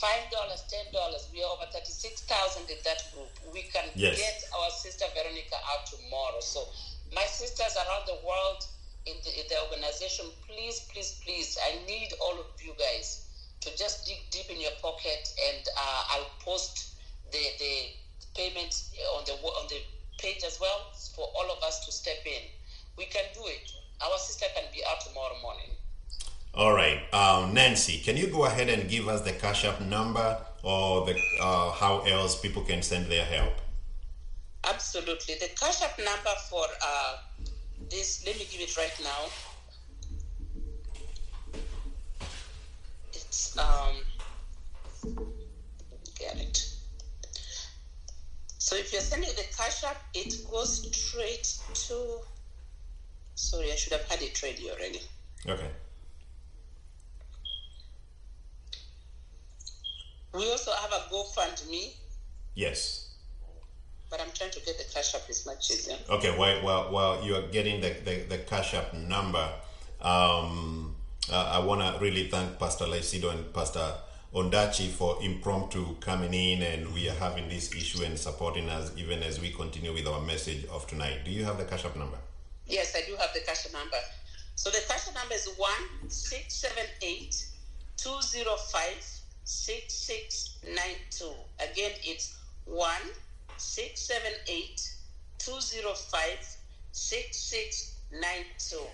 Five dollars, ten dollars. We are over thirty-six thousand in that group. We can Yes. get our sister Veronica out tomorrow. So, my sisters around the world in the, in the organization, please, please, please, I need all of you guys to just dig deep in your pocket, and uh, I'll post the the payment on the on the page as well for all of us to step in. We can do it. Our sister can be out tomorrow morning. All right. Um, Nancy, can you go ahead and give us the cash app number or the uh, how else people can send their help? Absolutely. The cash app number for uh, this, let me give it right now. It's, um, get it. So if you're sending the cash app, it goes straight to, sorry, I should have had it ready already. Okay. We also have a GoFundMe, Yes. but I'm trying to get the cash app, as much easier. Okay. While while, while you are getting the, the, the cash app number, um, uh, I want to really thank Pastor Leisido and Pastor Ondachi for impromptu coming in, and we are having this issue and supporting us even as we continue with our message of tonight. Do you have the cash app number? Yes, I do have the cash number. So the cash number is one six seven eight two zero five six six nine two. Again, it's one six seven eight two zero five six six nine two.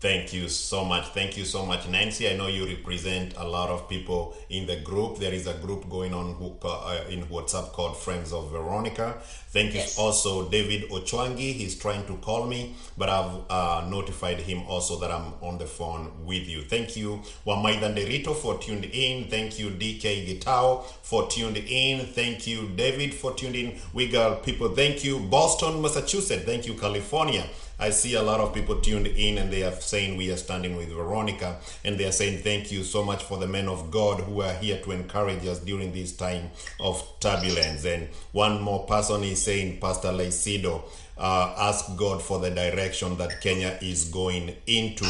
Thank you so much. Thank you so much, Nancy. I know you represent a lot of people in the group. There is a group going on who, uh, in WhatsApp called Friends of Veronica. Thank you Yes. also, David Ochwangi. He's trying to call me, but I've uh, notified him also that I'm on the phone with you. Thank you, Wamaida Derito, for tuned in. Thank you, DK Gitao, for tuned in. Thank you, David, for tuned in. We got people. Thank you, Boston, Massachusetts. Thank you, California. I see a lot of people tuned in and they are saying we are standing with Veronica and they are saying thank you so much for the men of God who are here to encourage us during this time of turbulence. And one more person is saying, Pastor Leisido, uh, ask God for the direction that Kenya is going into,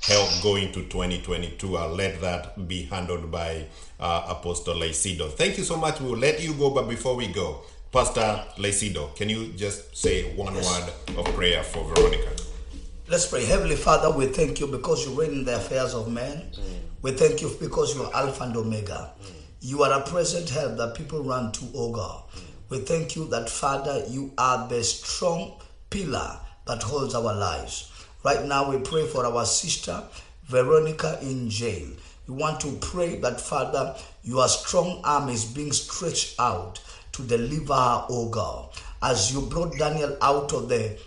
help going to 2022. I'll let that be handled by uh, Apostle Leisido. Thank you so much. We'll let you go, but before we go, Pastor Leisido, can you just say one word of prayer for Veronica? Let's pray. Heavenly Father, we thank you because you reign in the affairs of men. Mm. We thank you because you are Alpha and Omega. Mm. You are a present help that people run to, O God. Mm. We thank you that, Father, you are the strong pillar that holds our lives. Right now, we pray for our sister Veronica in jail. We want to pray that, Father, your strong arm is being stretched out to deliver her, O God. As you brought Daniel out of the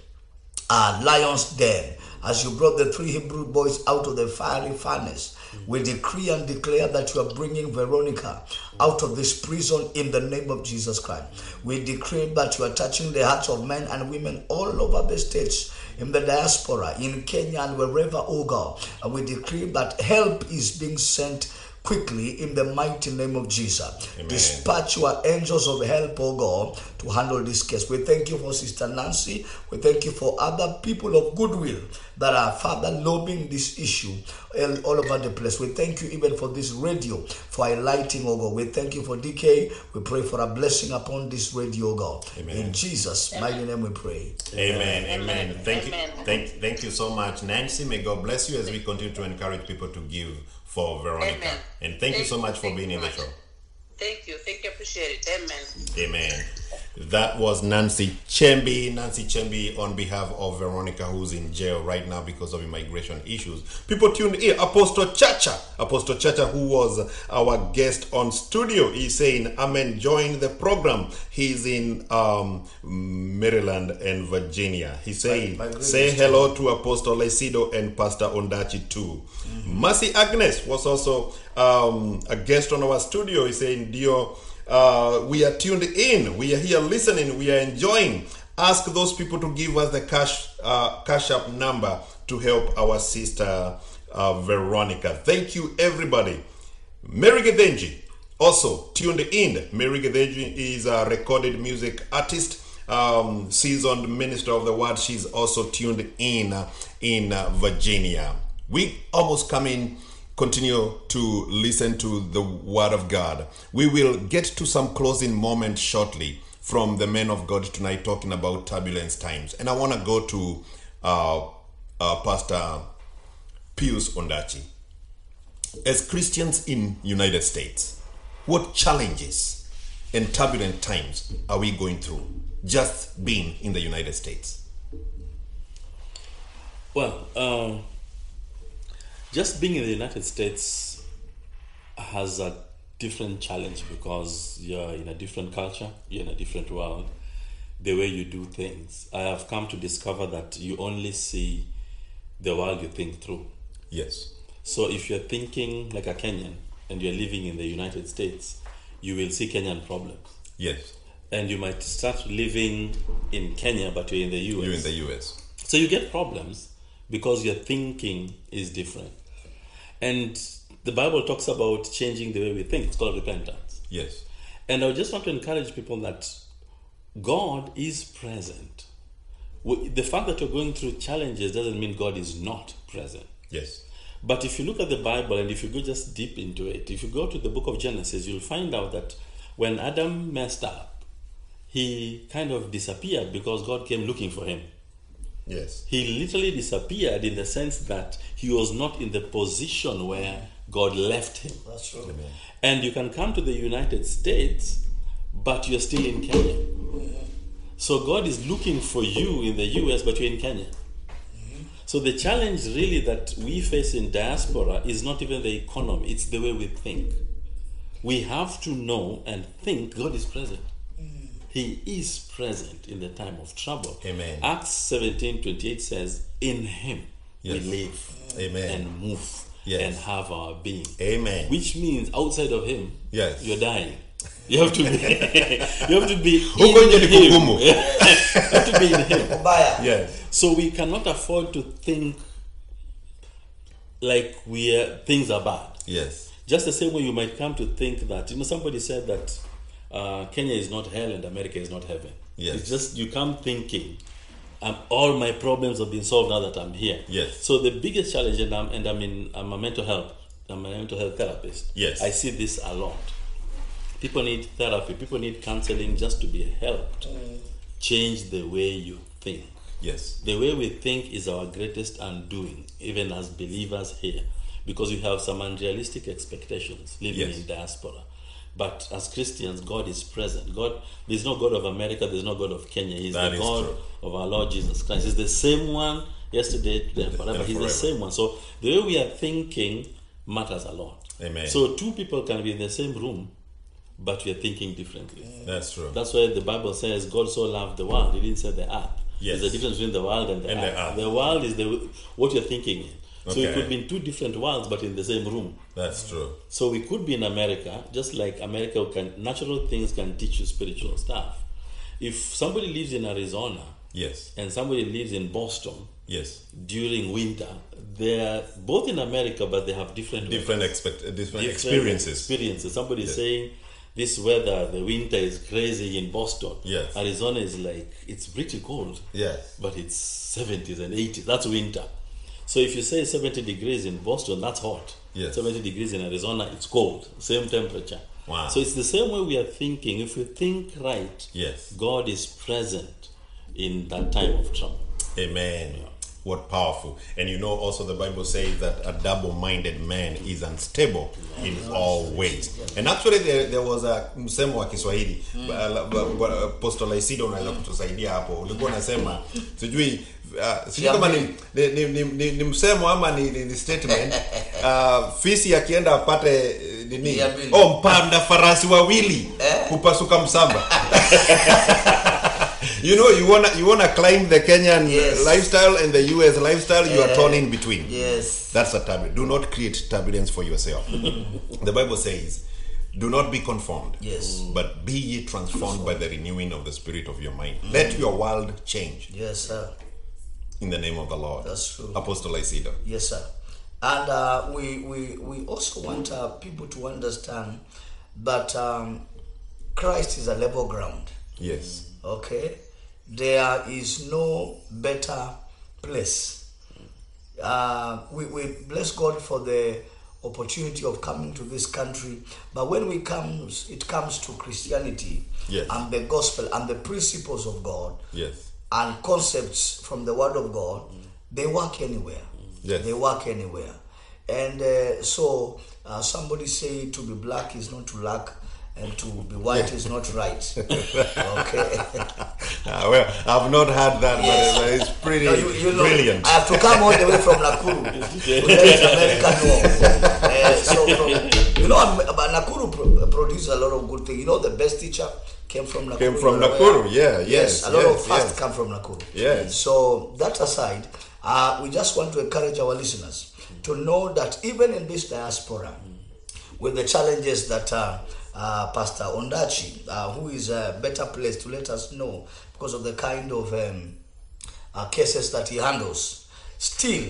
uh, lion's den, as you brought the three Hebrew boys out of the fiery furnace, we decree and declare that you are bringing Veronica out of this prison in the name of Jesus Christ. We decree that you are touching the hearts of men and women all over the states, in the diaspora, in Kenya, and wherever, oh God. And we decree that help is being sent quickly in the mighty name of Jesus. Amen. Dispatch your angels of help, oh God, to handle this case. We thank you for Sister Nancy. We thank you for other people of goodwill that are, Father, lobbying this issue all all over the place. We thank you even for this radio, for highlighting, oh God. We thank you for DK. We pray for a blessing upon this radio, oh God. Amen. In Jesus' mighty name we pray. Amen. Amen. Amen. Thank you. Thank, thank you so much, Nancy. May God bless you as we continue to encourage people to give for Veronica. Amen. And thank, you so much for being in the show. Thank you. Thank you. Appreciate it. Amen. Amen. That was Nancy Chembi. Nancy Chembi on behalf of Veronica, who's in jail right now because of immigration issues. People tuned in. Apostle Chacha, Apostle Chacha, who was our guest on studio, is saying, I'm enjoying the program. He's in um, Maryland and Virginia. He's saying, My- my say hello to Apostle Leisido and Pastor Ondachi too. Mercy Agnes was also um, a guest on our studio. He's saying, Dio, uh, we are tuned in. We are here listening. We are enjoying. Ask those people to give us the cash uh, cash app number to help our sister uh, Veronica. Thank you, everybody. Mary Gedenji also tuned in. Mary Gedenji is a recorded music artist, um, seasoned minister of the word. She's also tuned in uh, in uh, Virginia. We almost come in. Continue to listen to the word of God. We will get to some closing moments shortly from the men of God tonight, talking about turbulence times. And I want to go to uh, uh, Pastor Pius Ondachi as Christians in United States, what challenges and turbulent times are we going through just being in the United States? Well, um, just being in the United States has a different challenge because you're in a different culture, you're in a different world, the way you do things. I have come to discover that you only see the world you think through. Yes. So if you're thinking like a Kenyan and you're living in the United States, you will see Kenyan problems. Yes. And you might start living in Kenya, but you're in the US. You're in the US. So you get problems because your thinking is different. And the Bible talks about changing the way we think. It's called repentance. Yes. And I just want to encourage people that God is present. The fact that you're going through challenges doesn't mean God is not present. Yes. But if you look at the Bible and if you go just deep into it, if you go to the book of Genesis, you'll find out that when Adam messed up, he kind of disappeared because God came looking for him. Yes. He literally disappeared in the sense that he was not in the position where God left him. That's true. And you can come to the United States, but you're still in Kenya. So God is looking for you in the US, but you're in Kenya. So So the challenge really that we face in diaspora is not even the economy, it's the way we think. We have to know and think God is present. He is present in the time of trouble. Amen. Acts 17 28 says, In him Yes. we live Amen. and move Yes. and have our being. Amen. Which means outside of him, Yes. you're dying. You have to be you have to be in him. you have to be in him. Ubaya. Yes. So we cannot afford to think like we are, things are bad. Yes. Just the same way you might come to think that you know somebody said that uh, Kenya is not hell and America is not heaven. Yes. It's just you come thinking, um, all my problems have been solved now that I'm here. Yes. So the biggest challenge, and I'm and I'm in I'm a mental health. I'm a mental health therapist. Yes. I see this a lot. People need therapy. People need counseling just to be helped. Change the way you think. Yes. The way we think is our greatest undoing, even as believers here, because we have some unrealistic expectations living Yes. in diaspora. But as Christians, God is present. God, there's no God of America, there's no God of Kenya. He's That the God true. of our Lord Jesus Christ. He's the same one yesterday, today, and forever. He's the same one. So the way we are thinking matters a lot. Amen. So two people can be in the same room, but we are thinking differently. That's true. That's why the Bible says God so loved the world. He didn't say the earth. Yes. There's a difference between the world and the, And the earth. earth. The world is the what you're thinking in. So it could be in two different worlds, but in the same room. That's true. So we could be in America, just like America can natural things can teach you spiritual stuff. If somebody lives in Arizona Yes. and somebody lives in Boston Yes. during winter, they're both in America, but they have different Different expect different, different experiences. Experiences. Somebody is saying this weather, the winter is crazy in Boston. Yes. Arizona is like it's pretty cold. Yes. But it's seventies and eighties. That's winter. So if you say seventy degrees in Boston, that's hot. Yes. Seventy degrees in Arizona, it's cold. Same temperature. Wow. So it's the same way we are thinking. If we think right, Yes. God is present in that time of trouble. Amen. What powerful. And you know also the Bible says that a double-minded man is unstable in all ways. And actually there, there was a msemo wa Kiswahili ba- Apostle Isido unaweza kutusaidia hapo. Ulikuwa unasema sijui uh, sijui kama ni, ni, ni, ni, ni, ni msemo ama ni, ni, ni statement. Uh, fisi akienda apate eh, nini? Oh mpanda farasi wawili kupasuka msamba. You know you wanna you wanna climb the Kenyan Yes. lifestyle and the US lifestyle you are torn in between. Yes. that's a turbulence do not create turbulence for yourself. The Bible says do not be conformed Yes. but be ye transformed by the renewing of the spirit of your mind. Let your world change. Yes, sir. In the name of the Lord That's true. Apostle Leisido Yes, sir. And uh, we, we, we also want uh, people to understand that um, Christ is a level ground. yes Okay? There is no better place. Uh, we, we bless God for the opportunity of coming to this country. But when we comes, it comes to Christianity Yes. and the gospel and the principles of God yes and concepts from the Word of God, they work anywhere. Yes. They work anywhere. And uh, so uh, somebody say to be black is not to lack, and to be white is not right. okay. Ah, well I've not had that Yes. but it's pretty No, you, you know, brilliant I have to come all the way from Nakuru to let America know. Uh, so from, you know, I'm- but Nakuru pro- produces a lot of good things. You know, the best teacher came from Nakuru. Came from Nakuru, yeah, yes, a lot yes, of fast yes. come from Nakuru. Yes. So that aside, uh, we just want to encourage our listeners to know that even in this diaspora, with the challenges that uh, uh, Pastor Ondachi, uh, who is a better place to let us know because of the kind of um, uh, cases that he handles, still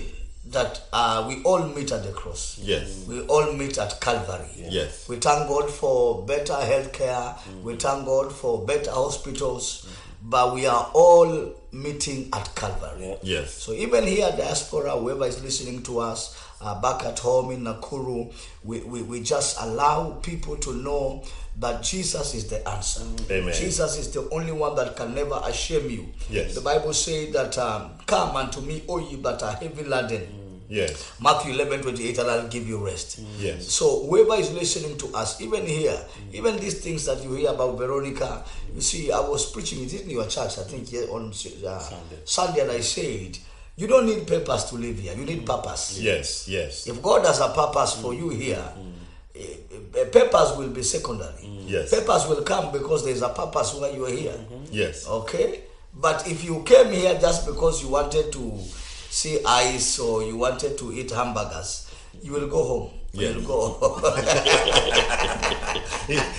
that uh, we all meet at the cross. Yes. We all meet at Calvary. Yes. We thank God for better health care. We thank God for better hospitals. But we are all meeting at Calvary. yes So even here, diaspora, whoever is listening to us uh, back at home in Nakuru, we, we, we just allow people to know that Jesus is the answer. Amen. Jesus is the only one that can never shame you. Yes. The Bible says that um, come unto me, all ye that are heavy laden. yes Matthew 11 28, and I'll give you rest. Yes. So, whoever is listening to us, even here, even these things that you hear about Veronica, you see, I was preaching it in your church, I think, yeah, on uh, Sunday. and I said, You don't need papers to live here. You need purpose. Yes, yes. If God has a purpose for you here, eh, Eh, eh, papers will be secondary. Mm. Yes. Papers will come because there's a purpose why you are here. Mm-hmm. Yes. Okay? But if you came here just because you wanted to see ice or you wanted to eat hamburgers, you will go home. You will.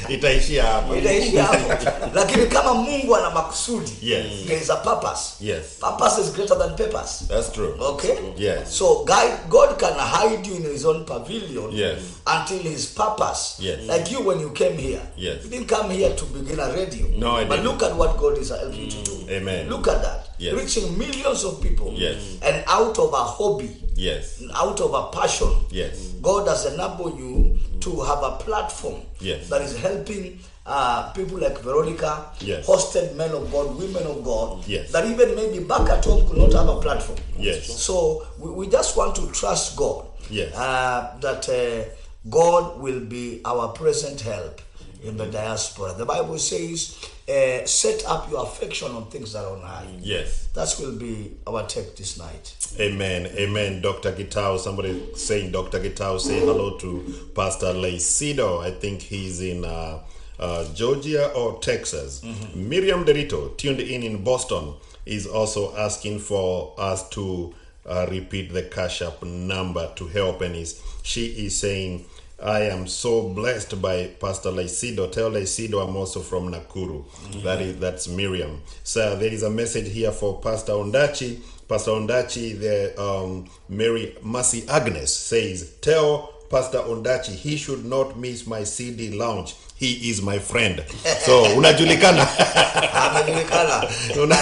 Itaishia hapo, Itaishia hapo. Lakini kama Mungu ana makusudi, Yes. there is a purpose. Yes. Purpose is greater than purpose. That's true. Okay? Yes. So God, God can hide you in his own pavilion Yes. until his purpose. Yes. Like you when you came here. Yes. You didn't come here to begin a radio. No, I didn't. But look at what God is helping you to do. Amen. Look at that. Yes. Reaching millions of people. Yes. And out of a hobby, Yes. out of a passion, Yes. God has enabled you to have a platform Yes. that is helping uh, people like Veronica, Yes. hosted men of God, women of God, Yes. that even maybe back at home could not have a platform. Yes. So we, we just want to trust God Yes. uh, that uh, God will be our present help in the diaspora. The Bible says, uh, set up your affection on things that are on high. Yes. That will be our take this night. Amen. Amen. Dr. Gitao. Somebody saying Dr. Gitao say hello to Pastor Leisido I think he's in uh, uh, Georgia or Texas. Miriam Derito, tuned in in Boston, is also asking for us to uh, repeat the cash app number to help. And is she is saying, I am so blessed by Pastor Leisido. Tell Leisido I'm also from Nakuru. That is that's Miriam. So there is a message here for Pastor Ondachi. Pastor Ondachi, the um, Mary Mercy Agnes says, Tell Pastor Ondachi he should not miss my CD launch. He is my friend. So unajulikana. Una,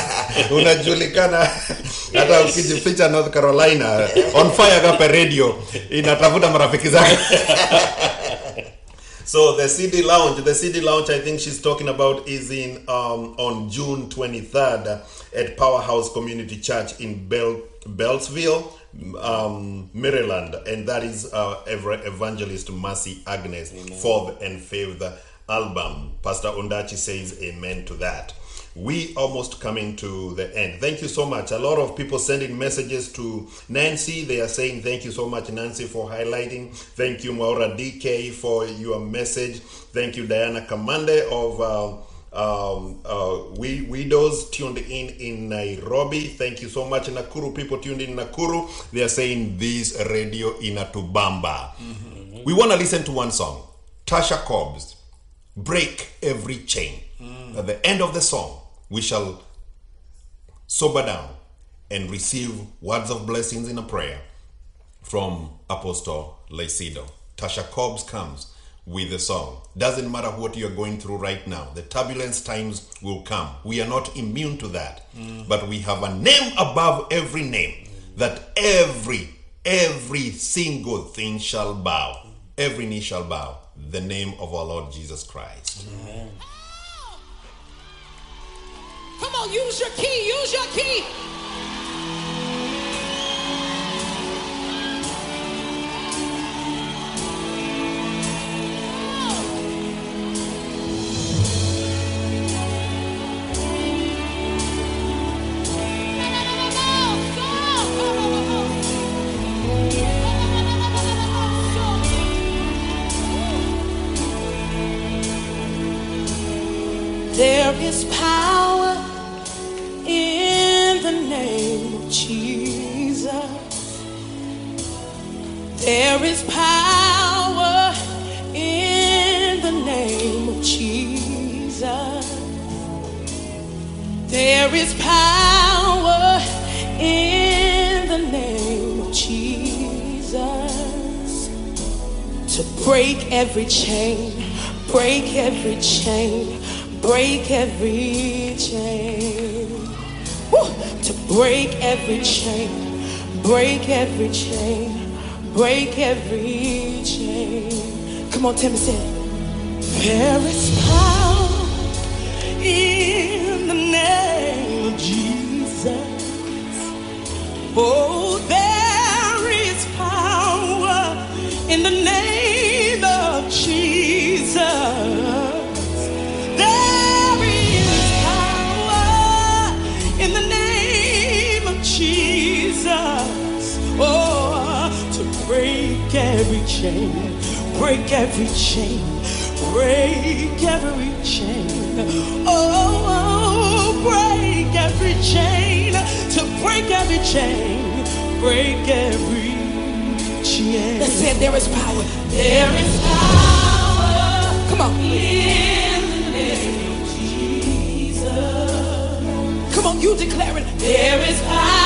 unajulikana hata ukijificha North Carolina on fire kape radio inatafuta marafiki zake so the CD lounge the CD lounge I think she's talking about is in um, on June 23rd at Powerhouse Community Church in Bel- Beltsville um, Maryland and that is uh, evangelist Mercy Agnes fourth and fifth album. Pastor Ondachi says amen to that. We almost coming to the end. Thank you so much. A lot of people sending messages to nancy. They are saying thank you so much nancy for highlighting. Thank you maura dk for your message. Thank you diana kamande of uh, um, uh, we widows tuned in in Nairobi. Thank you so much, Nakuru people tuned in Nakuru. They are saying this radio inatubamba. We want to listen to one song, Tasha Cobbs, "Break Every Chain." At the end of the song, we shall sober down and receive words of blessings in a prayer from Apostle Laicido. Tasha Cobbs comes with the song. Doesn't matter what you're going through right now, the turbulence times will come. We are not immune to that. Mm. But we have a name above every name that every, every single thing shall bow. Every knee shall bow. The name of our Lord Jesus Christ. Come on, use your key, use your key. Break every chain. To break every chain, break every chain, break every chain. Come on, Timmy, say. There is power in the name of Jesus. Oh, there is power in the name chain, break every chain, break every chain. Oh, break every chain, to break every chain, break every chain. That said, there is power. There is power. Come on. In the name of Jesus. Come on, you declare it. There is power.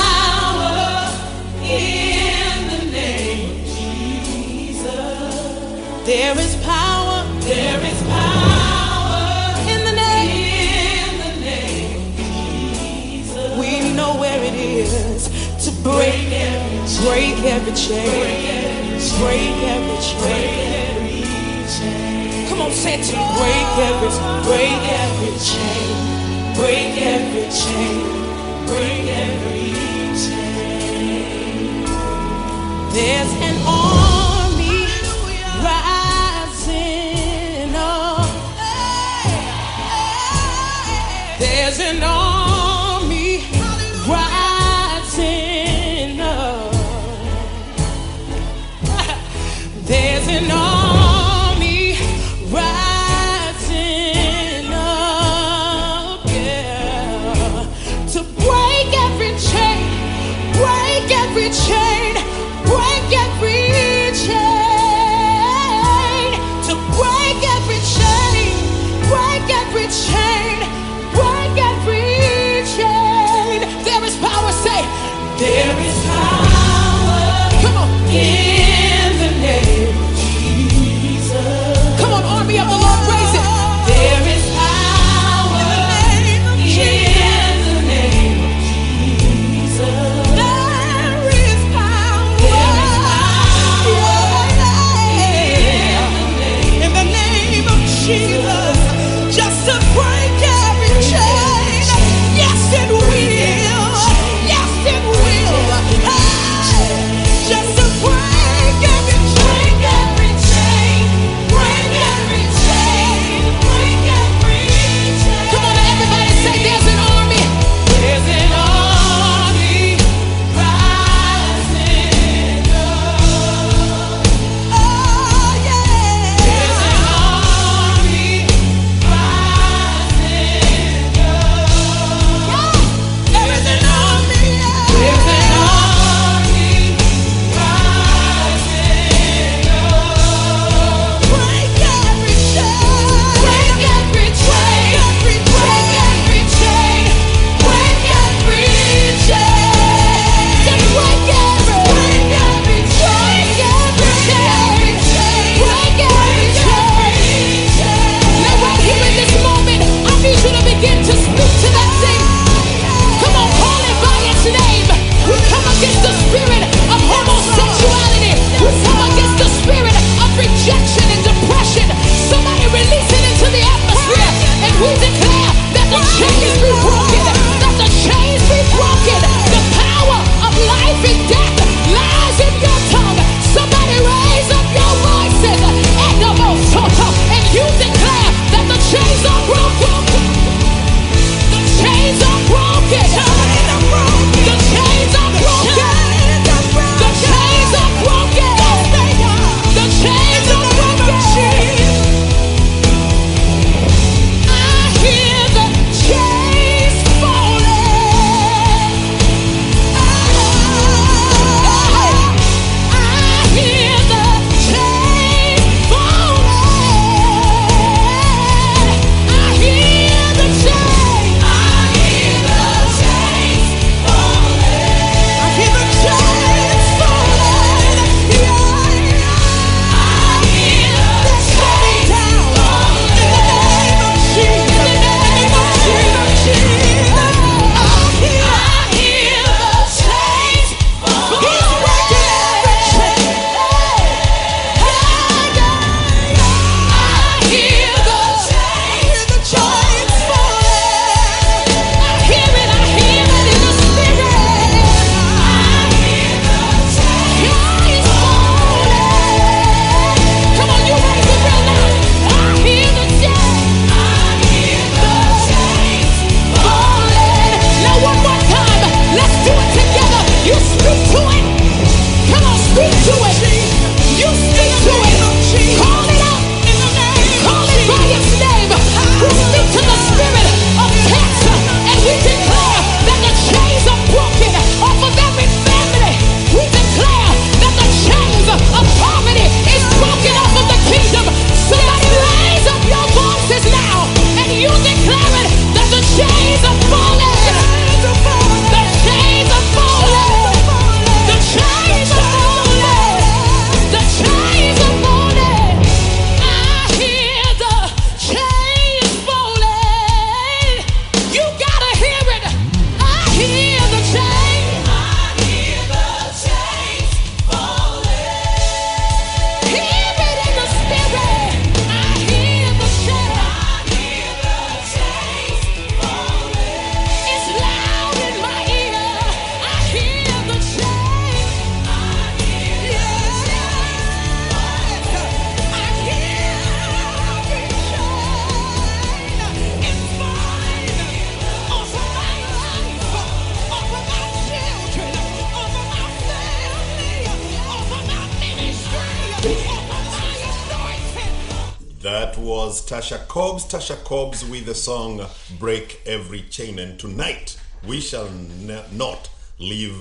Tasha Cobbs. With the song Break Every Chain. And tonight, we shall n- not leave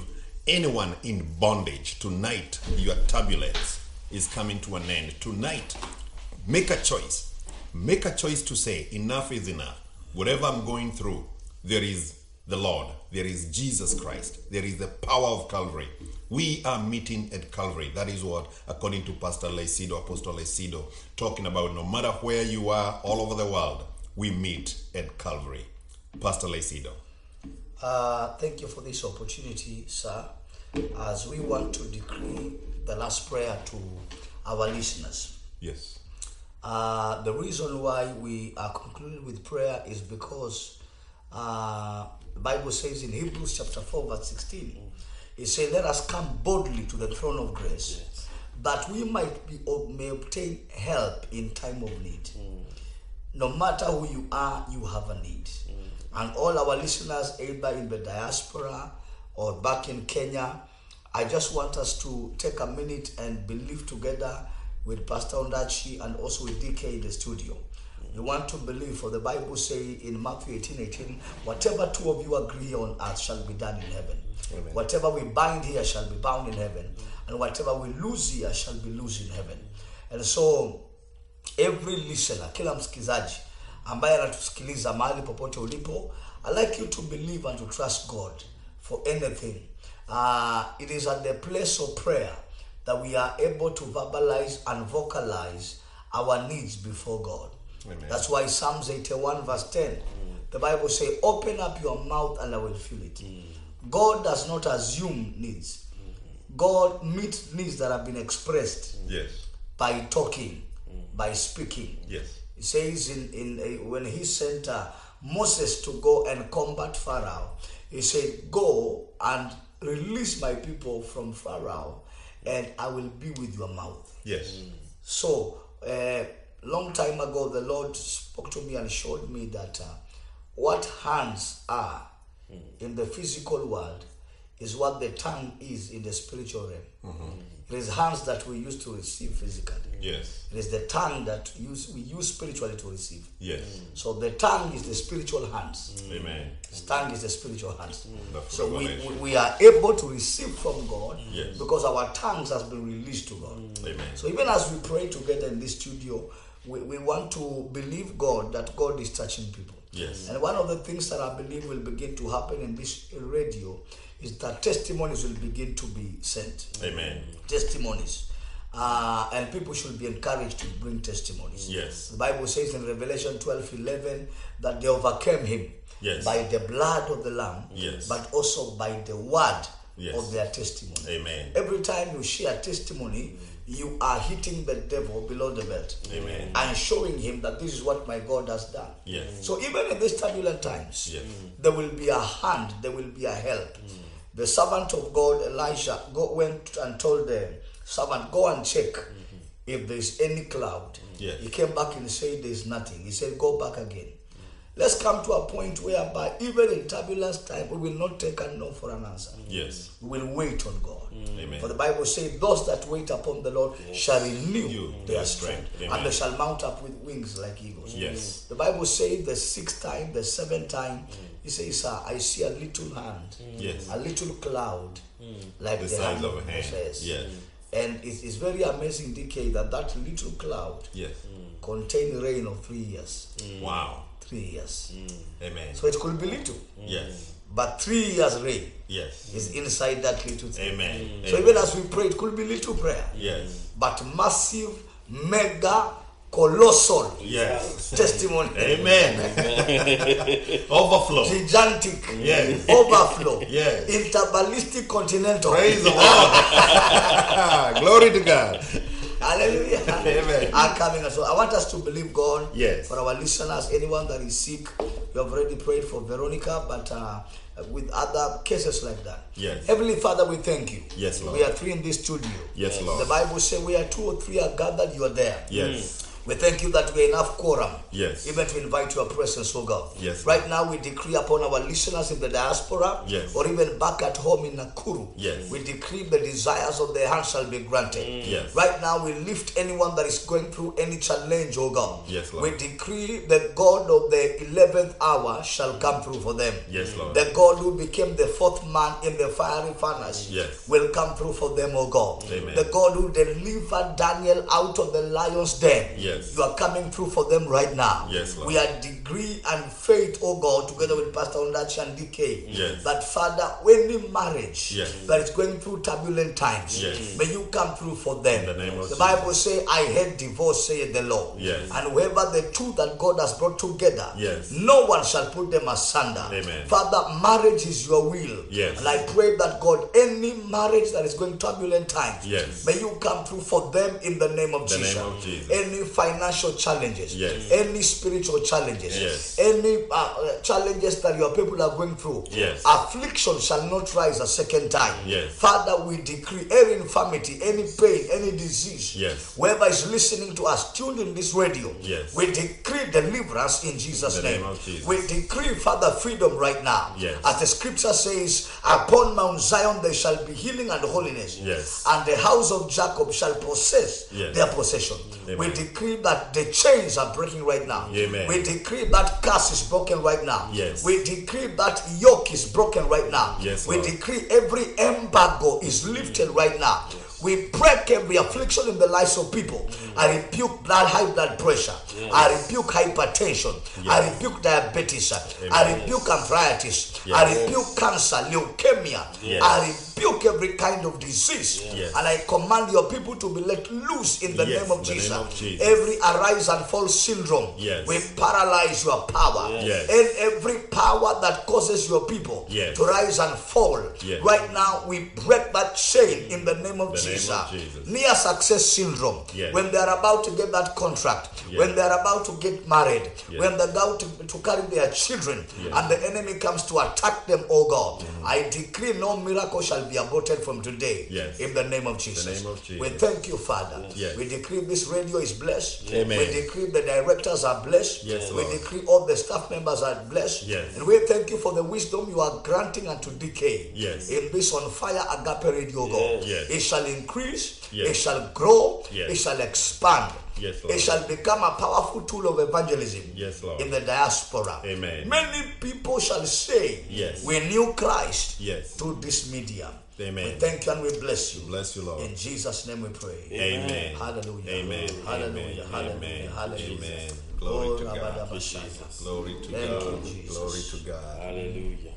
anyone in bondage. Tonight, your turbulence is coming to an end. Tonight, make a choice. Make a choice to say, enough is enough. Whatever I'm going through, there is the Lord, there is Jesus Christ, there is the power of Calvary. We are meeting at Calvary. That is what, according to Pastor Leisido, Apostle Leisido, talking about no matter where you are, all over the world, we meet at Calvary. Pastor Leisido. Uh, thank you for this opportunity, sir, as we want to decree the last prayer to our listeners. Yes. Uh, the reason why we are concluding with prayer is because uh, the Bible says in Hebrews chapter 4, verse 16, it says, Let us come boldly to the throne of grace, that we might be may obtain help in time of need. No matter who you are, you have a need. And all our listeners, either in the diaspora or back in Kenya, I just want us to take a minute and believe together with Pastor Ondachi and also with DK in the studio. We want to believe, for the Bible say in Matthew 18 18, whatever two of you agree on earth shall be done in heaven. Whatever we bind here shall be bound in heaven, and whatever we lose here shall be loose in heaven. And so every listener, kila msikizaji ambaye anatusikiliza mahali popote ulipo, I like you to believe and to trust God for anything. Uh, it is at the place of prayer that we are able to verbalize and vocalize our needs before God. Amen. That's why Psalms 81 verse 10, the Bible say, open up your mouth and I will fill it. God does not assume needs. God meets needs that have been expressed Yes. by talking, by speaking. Yes. It says in, in uh, when he sent uh, Moses to go and combat Pharaoh, he said, Go and release my people from Pharaoh, and I will be with your mouth. Yes. So, uh, long time ago, the Lord spoke to me and showed me that uh, what hands are in the physical world is what the tongue is in the spiritual realm. Mm-hmm. It is hands that we use to receive physically. Yes. It is the tongue that use, we use spiritually to receive. Yes. So the tongue is the spiritual hands. Mm. Amen. The tongue is the spiritual hands. Mm. That's So we, we, we are able to receive from God Yes. because our tongues has been released to God. Amen. So even as we pray together in this studio, we, we want to believe God that God is touching people. Yes. And one of the things that I believe will begin to happen in this radio is that testimonies will begin to be sent. Amen. Testimonies. Uh, and people should be encouraged to bring testimonies. Yes. The Bible says in Revelation 12 11 that they overcame him Yes. by the blood of the Lamb, Yes. but also by the word Yes. of their testimony. Amen. Every time you share testimony, you are hitting the devil below the belt Amen. and showing him that this is what my God has done. Yes. So even in these turbulent times, Yes. there will be a hand, there will be a help. The servant of God, Elijah, go, went and told the servant, Go and check if there's any cloud. Yes. He came back and said, There's nothing. He said, Go back again. Let's come to a point whereby even in turbulent time, we will not take a no for an answer. Yes. We will wait on God. Mm. Amen. For the Bible says, Those that wait upon the Lord shall renew You, their strength, and they shall mount up with wings like eagles. Yes. Mm. The Bible says the sixth time, the seventh time, mm. he says, Sir, I see a little hand, Yes. a little cloud, like The the, size hand of a hand. Moses. Yes. And it is very amazing, DK, that that little cloud Yes. contained rain of three years. Wow. Three years. Mm. Amen. So it could be little, mm. Yes. but three years rain Yes. is inside that little thing. Amen. Mm. So Amen. even as we pray, it could be little prayer, Yes. but massive, mega, colossal Yes. testimony. Amen. Overflow. Gigantic. Yes. Overflow. Yes. Interballistic continental. Praise the Lord. Glory to God. Hallelujah. Amen. Are coming. So I want us to believe God. Yes. For our listeners, anyone that is sick, we have already prayed for Veronica, but uh, with other cases like that. Yes. Heavenly Father, we thank you. Yes, Lord. We are three in this studio. Yes, Lord. The Bible says, we are two or three are gathered, you are there. Yes. We thank you that we are enough quorum. Yes. Even to invite your presence, O God. Yes, Right now we decree upon our listeners in the diaspora Yes. or even back at home in Nakuru. Yes. We decree the desires of their heart shall be granted. Mm. Yes. Right now we lift anyone that is going through any challenge, oh God. Yes, Lord. We decree the God of the 11th hour shall come through for them. Yes, Lord. The God who became the fourth man in the fiery furnace Yes. will come through for them, O God. Amen. The God who delivered Daniel out of the lion's den. Yes. You are coming through for them right now. Yes, Lord. We are degree and faith, oh God, together with Pastor Ondachi and DK. Yes. That Father, any marriage Yes. that is going through turbulent times, Yes. may you come through for them. In the name of the. Bible say, I hate divorce, saith the Lord. Yes. And whoever the two that God has brought together, Yes. no one shall put them asunder. Amen. Father, marriage is your will. Yes. And I pray that God, any marriage that is going turbulent times, Yes. may you come through for them in the name of The Jesus. name of Jesus. Any financial challenges, Yes. any spiritual challenges, Yes. any uh, challenges that your people are going through, Yes. affliction shall not rise a second time. Yes. Father, we decree any infirmity, any pain, any disease, Yes. whoever is listening to us, tuned in this radio, Yes. we decree deliverance in Jesus' In name. name Jesus. We decree, Father, freedom right now. Yes. As the scripture says, upon Mount Zion there shall be healing and holiness. Yes. And the house of Jacob shall possess Yes. their possession. Amen. We decree that the chains are breaking right now. Amen. We decree that curse is broken right now. Yes. We decree that yoke is broken right now. Yes, we Lord. decree every embargo is mm. lifted right now. We break every affliction in the lives of people. Mm. I rebuke blood, high blood pressure. I rebuke hypertension. I rebuke diabetes. I rebuke arthritis. Yes. I rebuke cancer, leukemia. Yes. I rebuke every kind of disease. Yes. And I command your people to be let loose in the Yes, name of the name Jesus. of Jesus. Every arise and fall syndrome. Yes. We paralyze your power. Yes. And every power that causes your people Yes. to rise and fall. Yes. Right now, we break that chain in the name of The name Jesus. of Jesus. Near success syndrome. Yes. When they are about to get that contract, Yes. when they are about to get married, Yes. when they're about to, to carry their children, Yes. and the enemy comes to attack them, oh God, mm-hmm. I decree no miracle shall be aborted from today. Yes. In the name of Jesus. name of Jesus. We thank you, Father. Yes. We decree this radio is blessed. Amen. We decree the directors are blessed. Yes, we Lord. decree all the staff members are blessed. Yes. And we thank you for the wisdom you are granting unto DK. Yes. In this on fire agape radio, God. Yes. It shall increase. Yes. It shall grow. Yes. It shall expand. Yes, Lord. It shall become a powerful tool of evangelism Yes, Lord. in the diaspora. Amen. Many people shall say, Yes. We knew Christ Yes. through this medium. Amen. We thank you and we bless you. Bless you, Lord. In Jesus' name we pray. Amen. Hallelujah. Amen. Hallelujah. Amen. Hallelujah. Amen. Hallelujah. Amen. Glory oh, to Oh, God. Rabadabashaya. Glory to Thank God. you, Jesus. Glory to God. Hallelujah.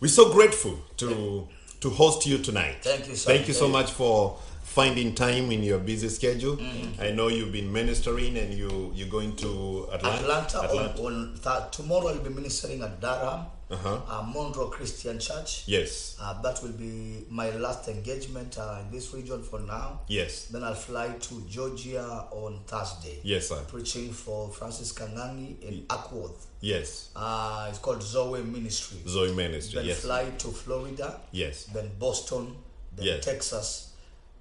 We're so grateful to to host you tonight. Thank you, sir. Thank you so much for finding time in your busy schedule. Mm-hmm. I know you've been ministering and you you're going to Atlanta. Atlanta, On, on th- tomorrow I'll be ministering at Durham, Uh-huh. uh, Monroe Christian Church. Yes. Uh, that will be my last engagement uh, in this region for now. Yes. Then I'll fly to Georgia on Thursday. Yes, sir. Preaching for Francis Kangangi in Acworth. Yes. Uh, it's called Zoe Ministry. Zoe Ministry. Then Yes. fly to Florida. Yes. Then Boston. Then Yes. Texas.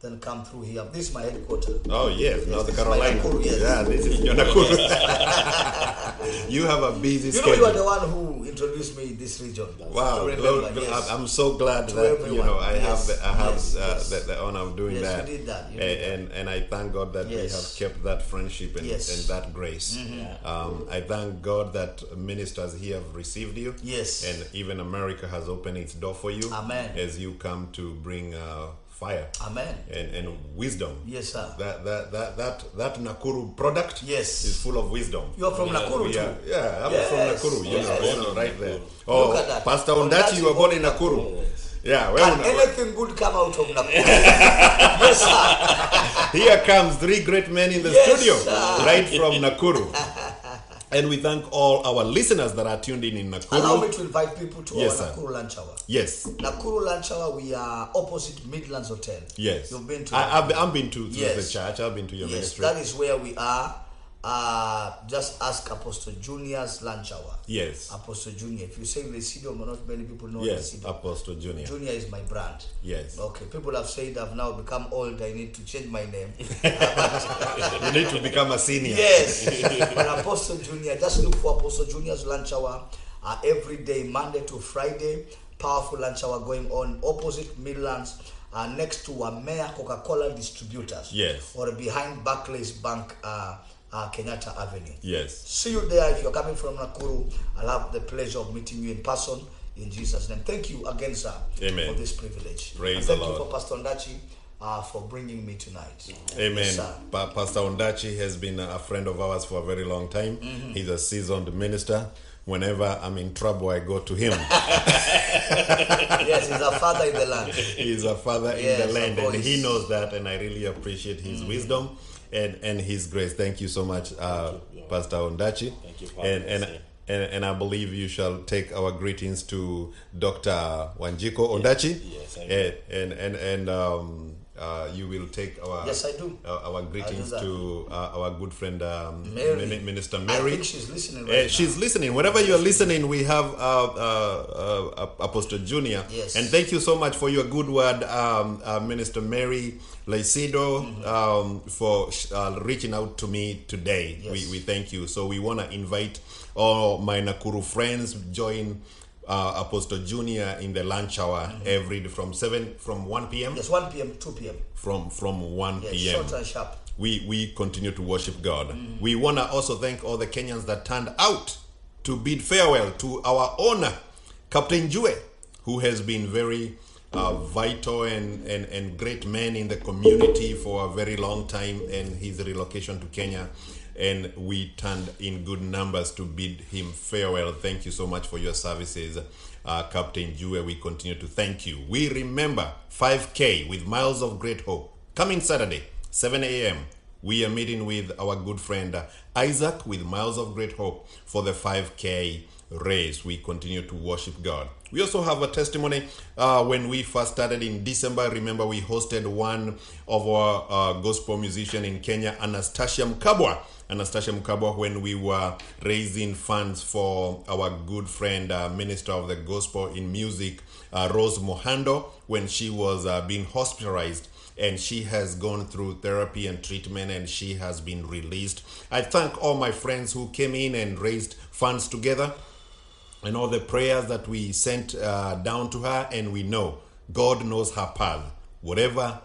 Then come through here. This is my headquarters. Oh yes, North this is my Carolina. Nakuru, yes. Yeah, this is your Nakuru. you have a busy You know, schedule. you are the one who introduced me in this region. Wow, remember, glory- yes. I'm so glad To that you know I have Yes, the, I have yes, uh, the, the honor of doing Yes, that. you did that, you and, did that. and and I thank God that we have kept that friendship and, Yes. Mm-hmm. and that grace. Um, I thank God that ministers here have received you. Yes. and even America has opened its door for you. Amen. As you come to bring uh, fire Amen. and, and wisdom. Yes, sir. That that that that that Nakuru product Yes. is full of wisdom. You are from Nakuru are, too. yeah, I'm Yes. from Nakuru. You know, Yes. Born yes. right there. Oh. Pastor Ondachi, you were born in Nakuru. Yes. Yeah, well, Can anything good come out of Nakuru? yes, sir. here comes three great men in the Yes, studio, sir. right from Nakuru. And we thank all our listeners that are tuned in in Nakuru. Allow me to invite people to Yes, our sir. Nakuru lunch hour. Yes, Nakuru lunch hour, we are opposite Midlands Hotel. yes. You've been to I, I've, been- I've been to, to Yes. the church. I've been to your Yes, ministry. that is where we are. Uh, just ask Apostle Junior's lunch hour. Yes. Apostle Junior. If you say Leisido, not many people know Yes, Leisido. Apostle Junior. Junior is my brand. Yes. Okay, people have said I've now become old. I need to change my name. You need to become a senior. Yes. but Apostle Junior, just look for Apostle Junior's lunch hour uh, every day, Monday to Friday. Powerful lunch hour going on opposite Midlands, uh, next to a Mayor Coca-Cola distributors. Yes. Or behind Barclays Bank, uh, uh, Kenyatta Avenue. Yes. See you there if you're coming from Nakuru. I'll have the pleasure of meeting you in person in Jesus' name. Thank you again, sir, Amen. for this privilege. Praise and thank you for Pastor Ondachi uh, for bringing me tonight. Amen. Yes. Pa- Pastor Ondachi has been a friend of ours for a very long time. Mhm. He's a seasoned minister. Whenever I'm in trouble, I go to him. yes, he's a father in the land. He's a father Yes, in the land, and he knows that, and I really appreciate his wisdom and, and his grace. Thank you so much, uh, Pastor Ondachi. Thank you, And, Father. and, and, and I believe you shall take our greetings to Dr. Wanjiku Ondachi. Yes, I will. and, and, and, and um, uh, you will take our Yes, I do. Uh, our greetings do to uh, our good friend um, Mary. Min- Minister I Mary. think she's listening Uh, right she's listening. Whenever you are listening, we have uh, uh, uh, Apostle Junior. Yes. And thank you so much for your good word, um, Minister Mary Laicido, Mm-hmm. um, for reaching out to me today. Yes. We, we thank you. So we want to invite all my Nakuru friends join. Uh, Apostle Junior in the lunch hour every from seven from one p.m. Mm-hmm. Yes, 1 p.m., two p.m. from from one Yes, p.m short and sharp. we we continue to worship God. Mm-hmm. We wanna also thank all the Kenyans that turned out to bid farewell to our owner, Captain Jue, who has been very uh, vital and, and, and great man in the community for a very long time and his relocation to Kenya. And we turned in good numbers to bid him farewell. Thank you so much for your services, uh, Captain Jue. We continue to thank you. We remember 5K with Miles of Great Hope coming Saturday, 7 a.m. We are meeting with our good friend uh, Isaac with Miles of Great Hope for the 5K race. We continue to worship God. We also have a testimony uh, when we first started in December. Remember, we hosted one of our uh, gospel musician in Kenya, Anastacia Mukabwa. Anastacia Mukabwa, when we were raising funds for our good friend, uh, minister of the gospel in music, uh, Rose Muhando, when she was uh, being hospitalized and she has gone through therapy and treatment and she has been released. I thank all my friends who came in and raised funds together and all the prayers that we sent uh, down to her, and we know God knows her path. Whatever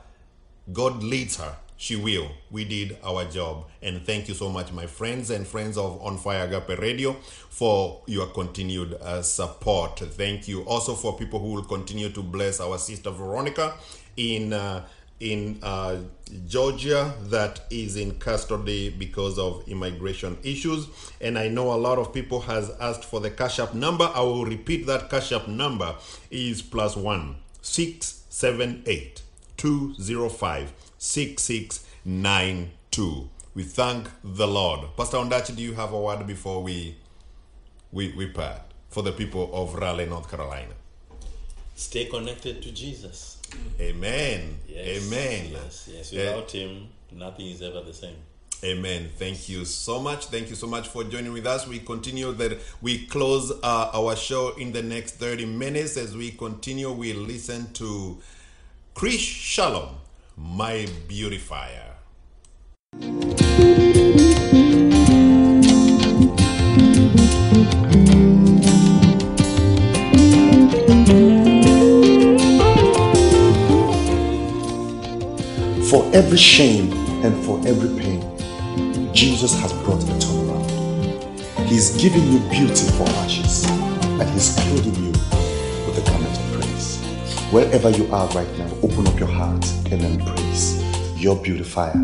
God leads her, she will. We did our job. And thank you so much, my friends and friends of On Fire Agape Radio, for your continued uh, support. Thank you also for people who will continue to bless our sister Veronica in. Uh, in uh, Georgia that is in custody because of immigration issues. And I know a lot of people has asked for the cash app number. I will repeat that cash app number is plus one six seven eight two zero five six six nine two. We thank the Lord. Pastor Ondachi, do you have a word before we we we part for the people of Raleigh, North Carolina? Stay connected to Jesus. Amen. Yes, Amen. Yes, yes. Eh, Without Him, nothing is ever the same. Amen. Thank you so much. Thank you so much for joining with us. We continue that we close uh, our show in the next 30 minutes. As we continue, we listen to Chris Shalom, my beautifier. For every shame and for every pain, Jesus has brought a turnaround. He's giving you beauty for ashes, and He's clothing you with a garment. Wherever you are right now, open up your heart and embrace your beautifier,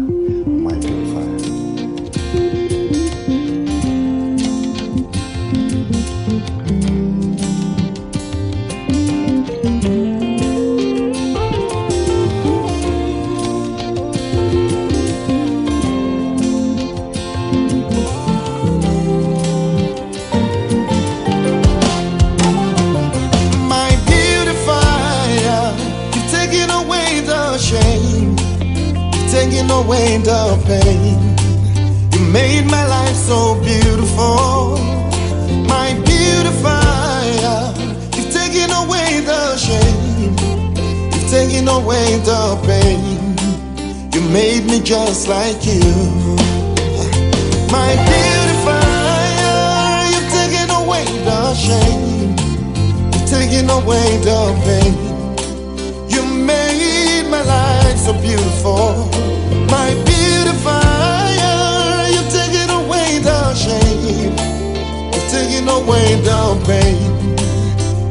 no weight of pain. You made my life so beautiful, my beautifier. You've taken away the shame, you've taken away the pain. You made me just like you, my beautifier. You've taken away the shame, you've taken away the pain. You made my life so beautiful my beautifier. you away the shame, you're away the pain.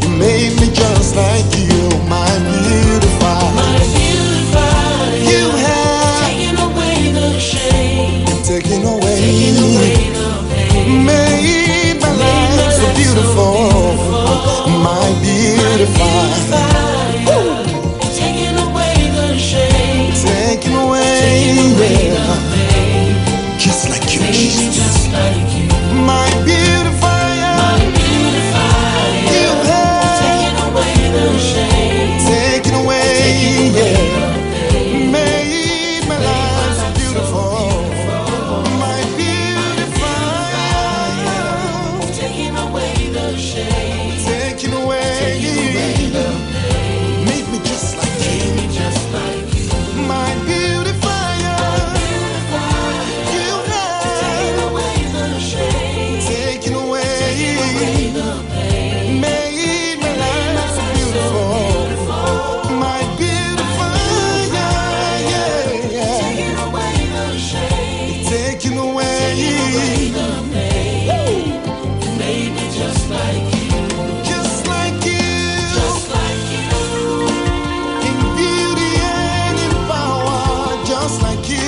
You made me just like you, my beautifier. My beautifier. You have taken away the shame, you away, the pain. Made my, life, so beautiful, My beautifier. Just like you, Jesus. just like you.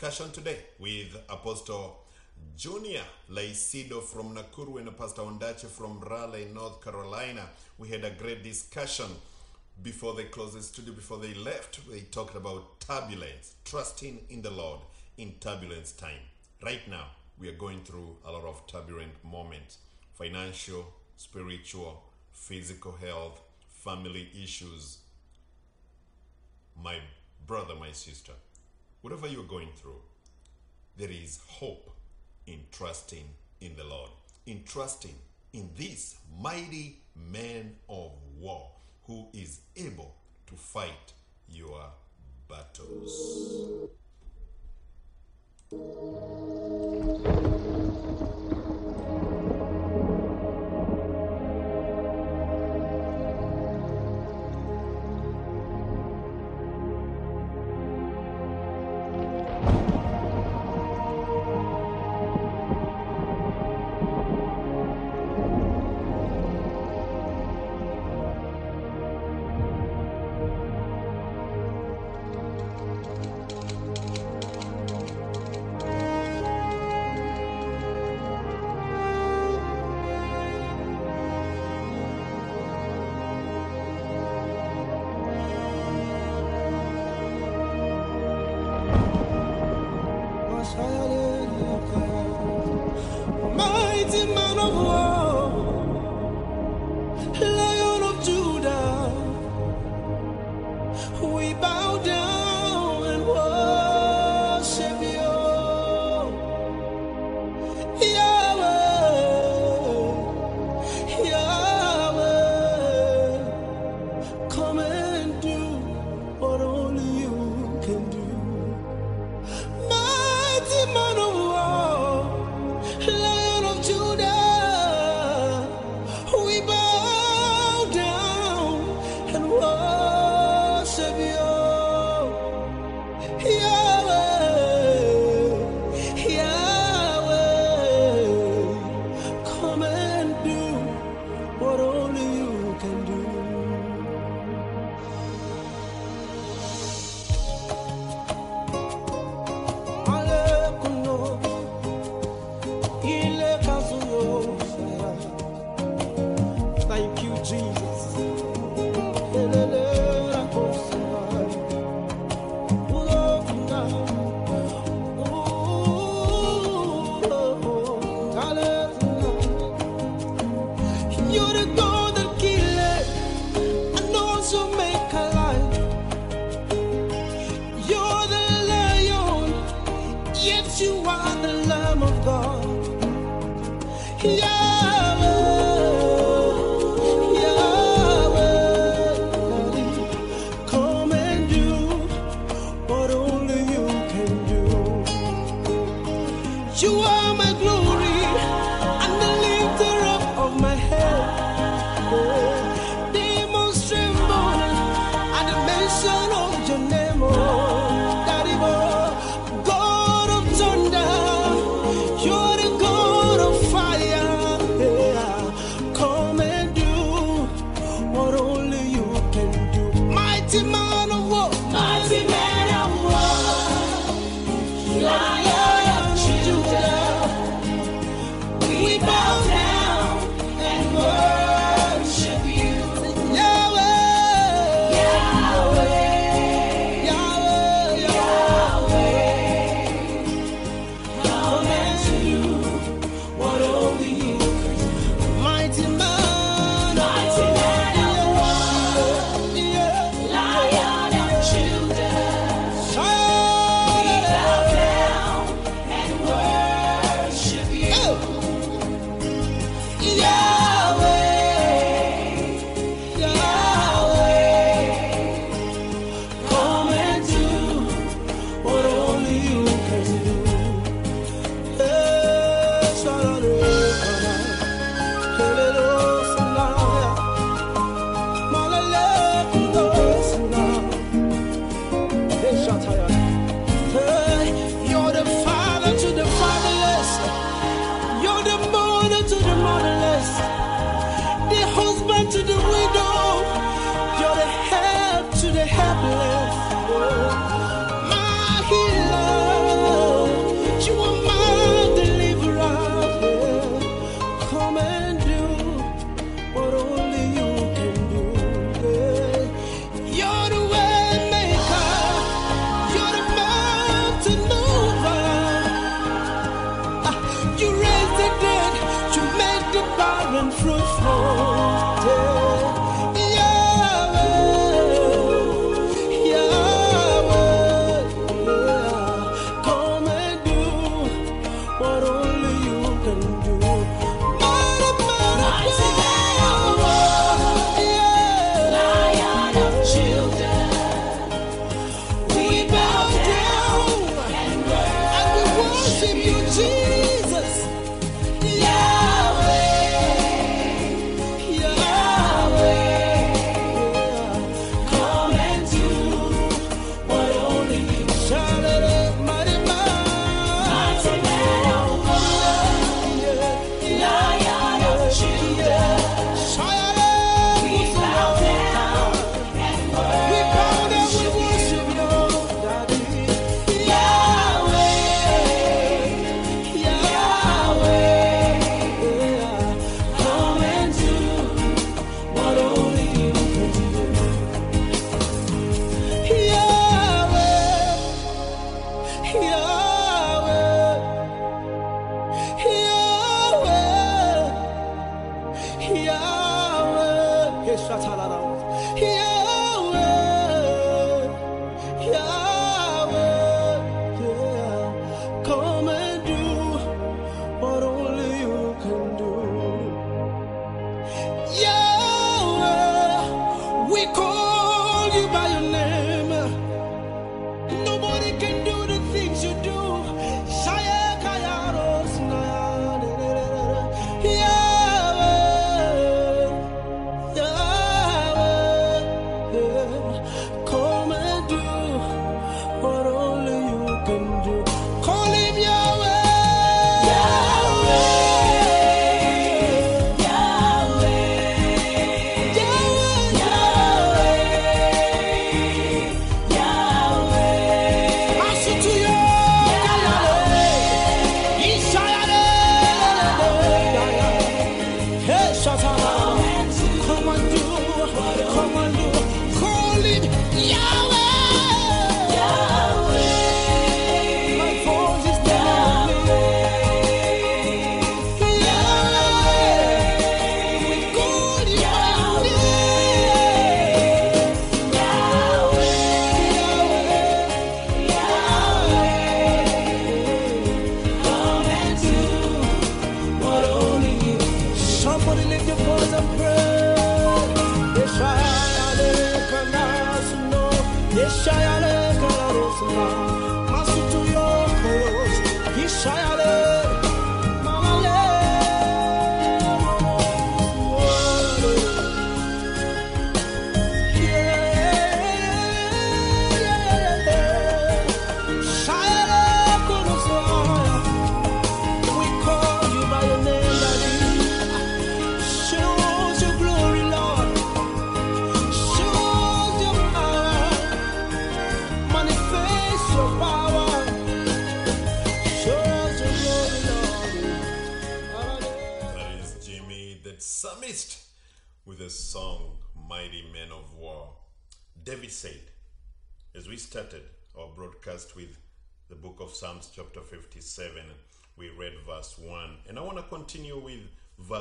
discussion today with Apostle Junior Leisido from Nakuru and Pastor Ondachi from Raleigh, North Carolina. We had a great discussion before they closed the studio, before they left. They talked about turbulence, trusting in the Lord in turbulence time. Right now, we are going through a lot of turbulent moments financial, spiritual, physical health, family issues. My brother, my sister whatever you're going through, there is hope in trusting in the Lord, in trusting in this mighty man of war who is able to fight your battles.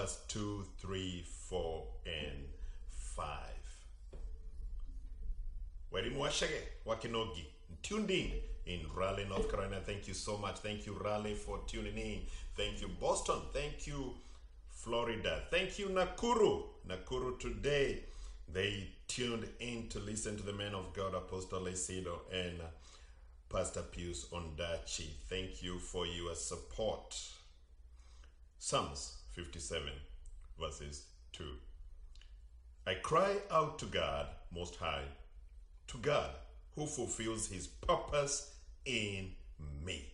Verse 2, 3, 4, and 5. Walimu Washage, Wakinogi, tuned in in Raleigh, North Carolina. Thank you so much. Thank you, Raleigh, for tuning in. Thank you, Boston. Thank you, Florida. Thank you, Nakuru. Nakuru today, they tuned in to listen to the man of God, Apostle Leisido and uh, Pastor Pius Ondachi. Thank you for your support. Psalms 57, verses 2. I cry out to God Most High, to God who fulfills his purpose in me.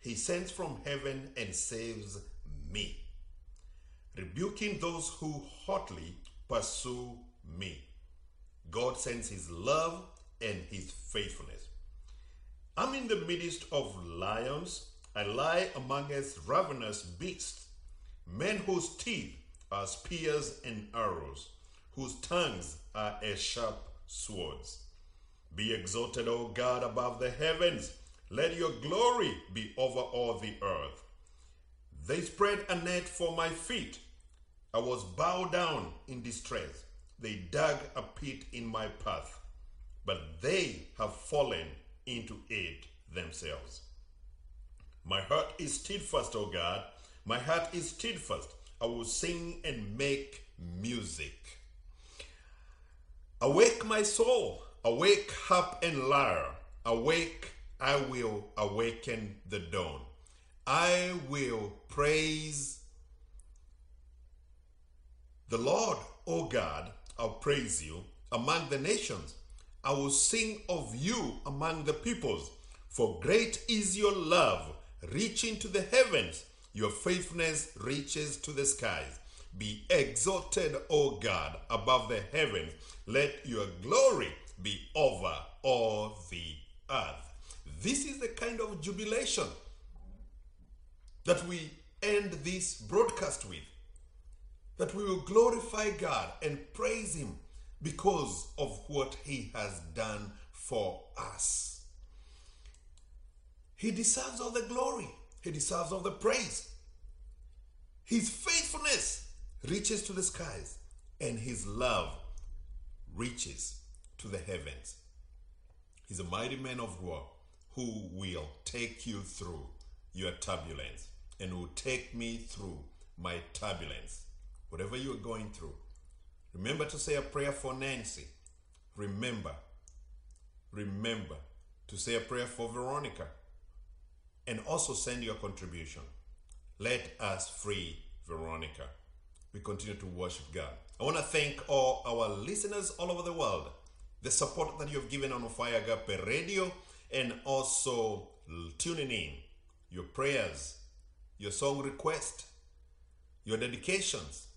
He sends from heaven and saves me, rebuking those who hotly pursue me. God sends his love and his faithfulness. I'm in the midst of lions. I lie among amongst ravenous beasts, men whose teeth are spears and arrows, whose tongues are as sharp swords. Be exalted, O God, above the heavens. Let your glory be over all the earth. They spread a net for my feet. I was bowed down in distress. They dug a pit in my path, but they have fallen into it themselves. My heart is steadfast, O God. My heart is steadfast. I will sing and make music. Awake, my soul. Awake, harp and lyre. Awake, I will awaken the dawn. I will praise the Lord, O God. I'll praise you among the nations. I will sing of you among the peoples. For great is your love, reaching to the heavens. Your faithfulness reaches to the skies. Be exalted, O God, above the heavens. Let your glory be over all the earth. This is the kind of jubilation that we end this broadcast with. That we will glorify God and praise Him because of what He has done for us. He deserves all the glory, He deserves all the praise. His faithfulness reaches to the skies, and His love reaches to the heavens. He's a mighty man of war who will take you through your turbulence and will take me through my turbulence. Whatever you are going through, remember to say a prayer for Nancy. Remember, remember to say a prayer for Veronica and also send your contribution. Let us free Veronica. We continue to worship God. I want to thank all our listeners all over the world, the support that you have given on Fire Agape Radio, and also tuning in, your prayers, your song request, your dedications,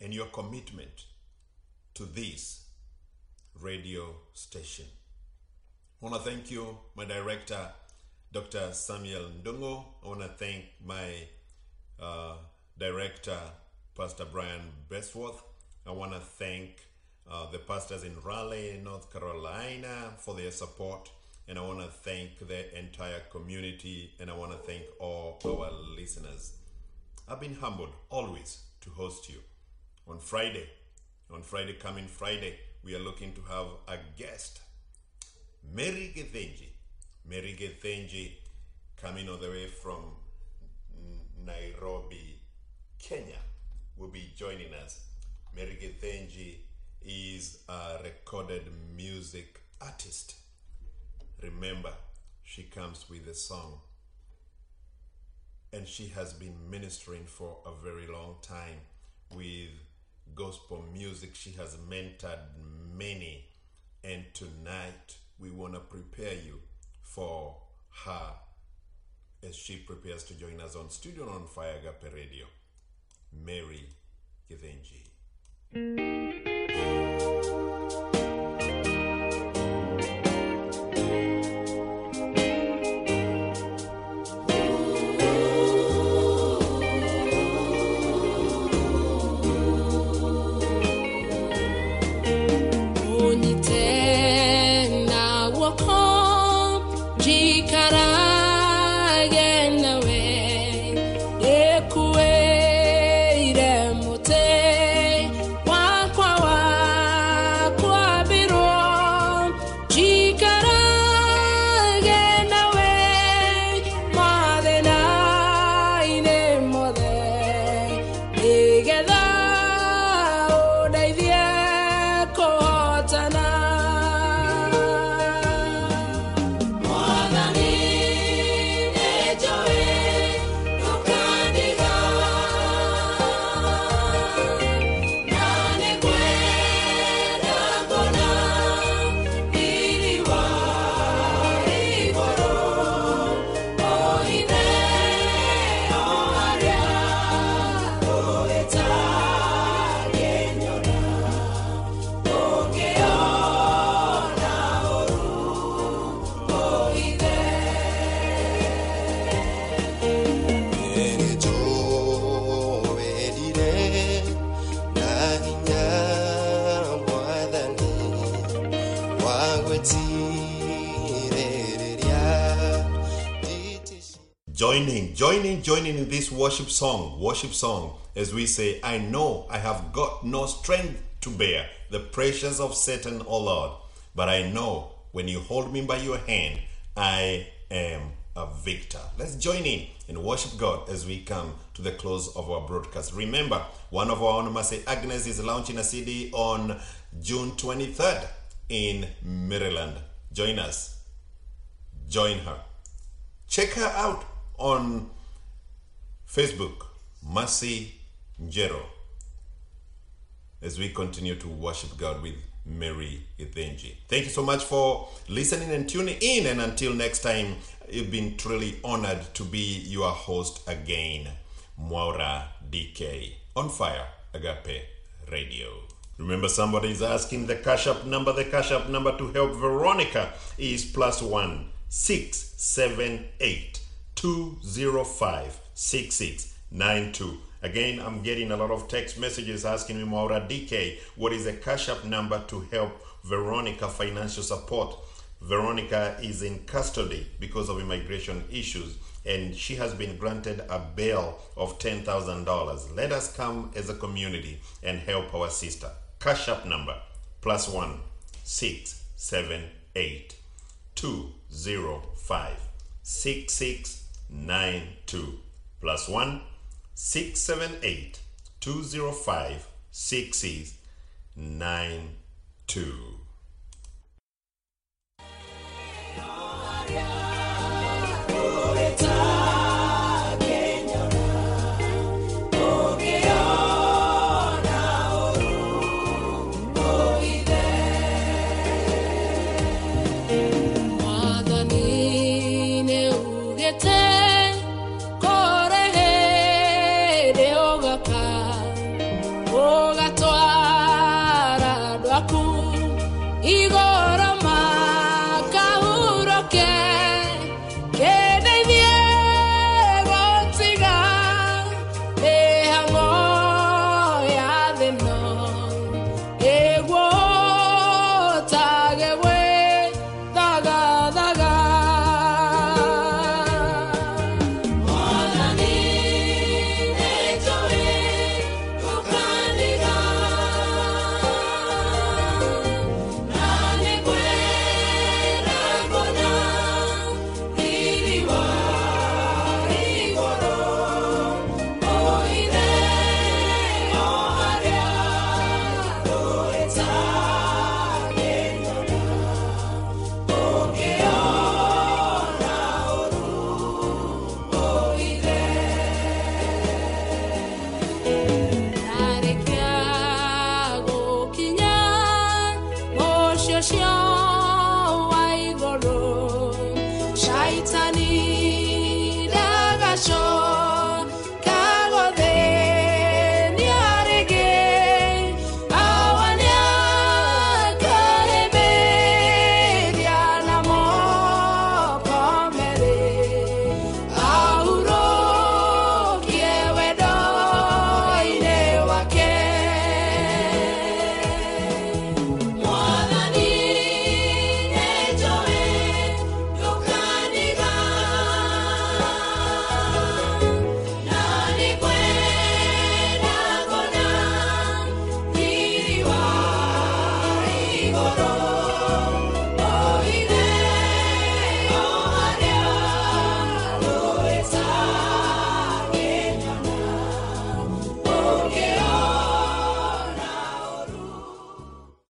and your commitment to this radio station. I want to thank you, my director, Dr. Samuel Ndongo. I want to thank my uh, director, Pastor Brian Bestworth. I want to thank uh, the pastors in Raleigh, North Carolina, for their support. And I want to thank the entire community and I want to thank all our listeners. I've been humbled always to host you. On Friday, on Friday, coming Friday, we are looking to have a guest, Mary Githinji. Mary Githinji coming all the way from Nairobi, Kenya, will be joining us. Mary Githinji is a recorded music artist. Remember, she comes with a song. And she has been ministering for a very long time with gospel music. She has mentored many. And tonight, we want to prepare you for her as she prepares to join us on Studio on Fire Radio. Mary Githinji. Worship song, worship song, as we say, I know I have got no strength to bear the pressures of Satan, O Lord, but I know when you hold me by your hand, I am a victor. Let's join in and worship God as we come to the close of our broadcast. Remember, one of our own, Mercy Agnes, is launching a CD on June 23rd in Maryland. Join us. Join her. Check her out on Facebook, Mercy Njero, as we continue to worship God with Mary Githinji. Thank you so much for listening and tuning in. And until next time, you've been truly honored to be your host again, Mwaura DK, on Fire Agape Radio. Remember, somebody is asking the cash app number. The cash app number to help Veronica is plus one six seven eight two zero five six six nine two. Again, I'm getting a lot of text messages asking me, Mwaura DK, what is the cash app number to help Veronica financial support? Veronica is in custody because of immigration issues and she has been granted a bail of $10,000. Let us come as a community and help our sister. Cash app number plus one six seven eight two zero five six six nine two plus one six seven eight two zero five six six nine two. Time.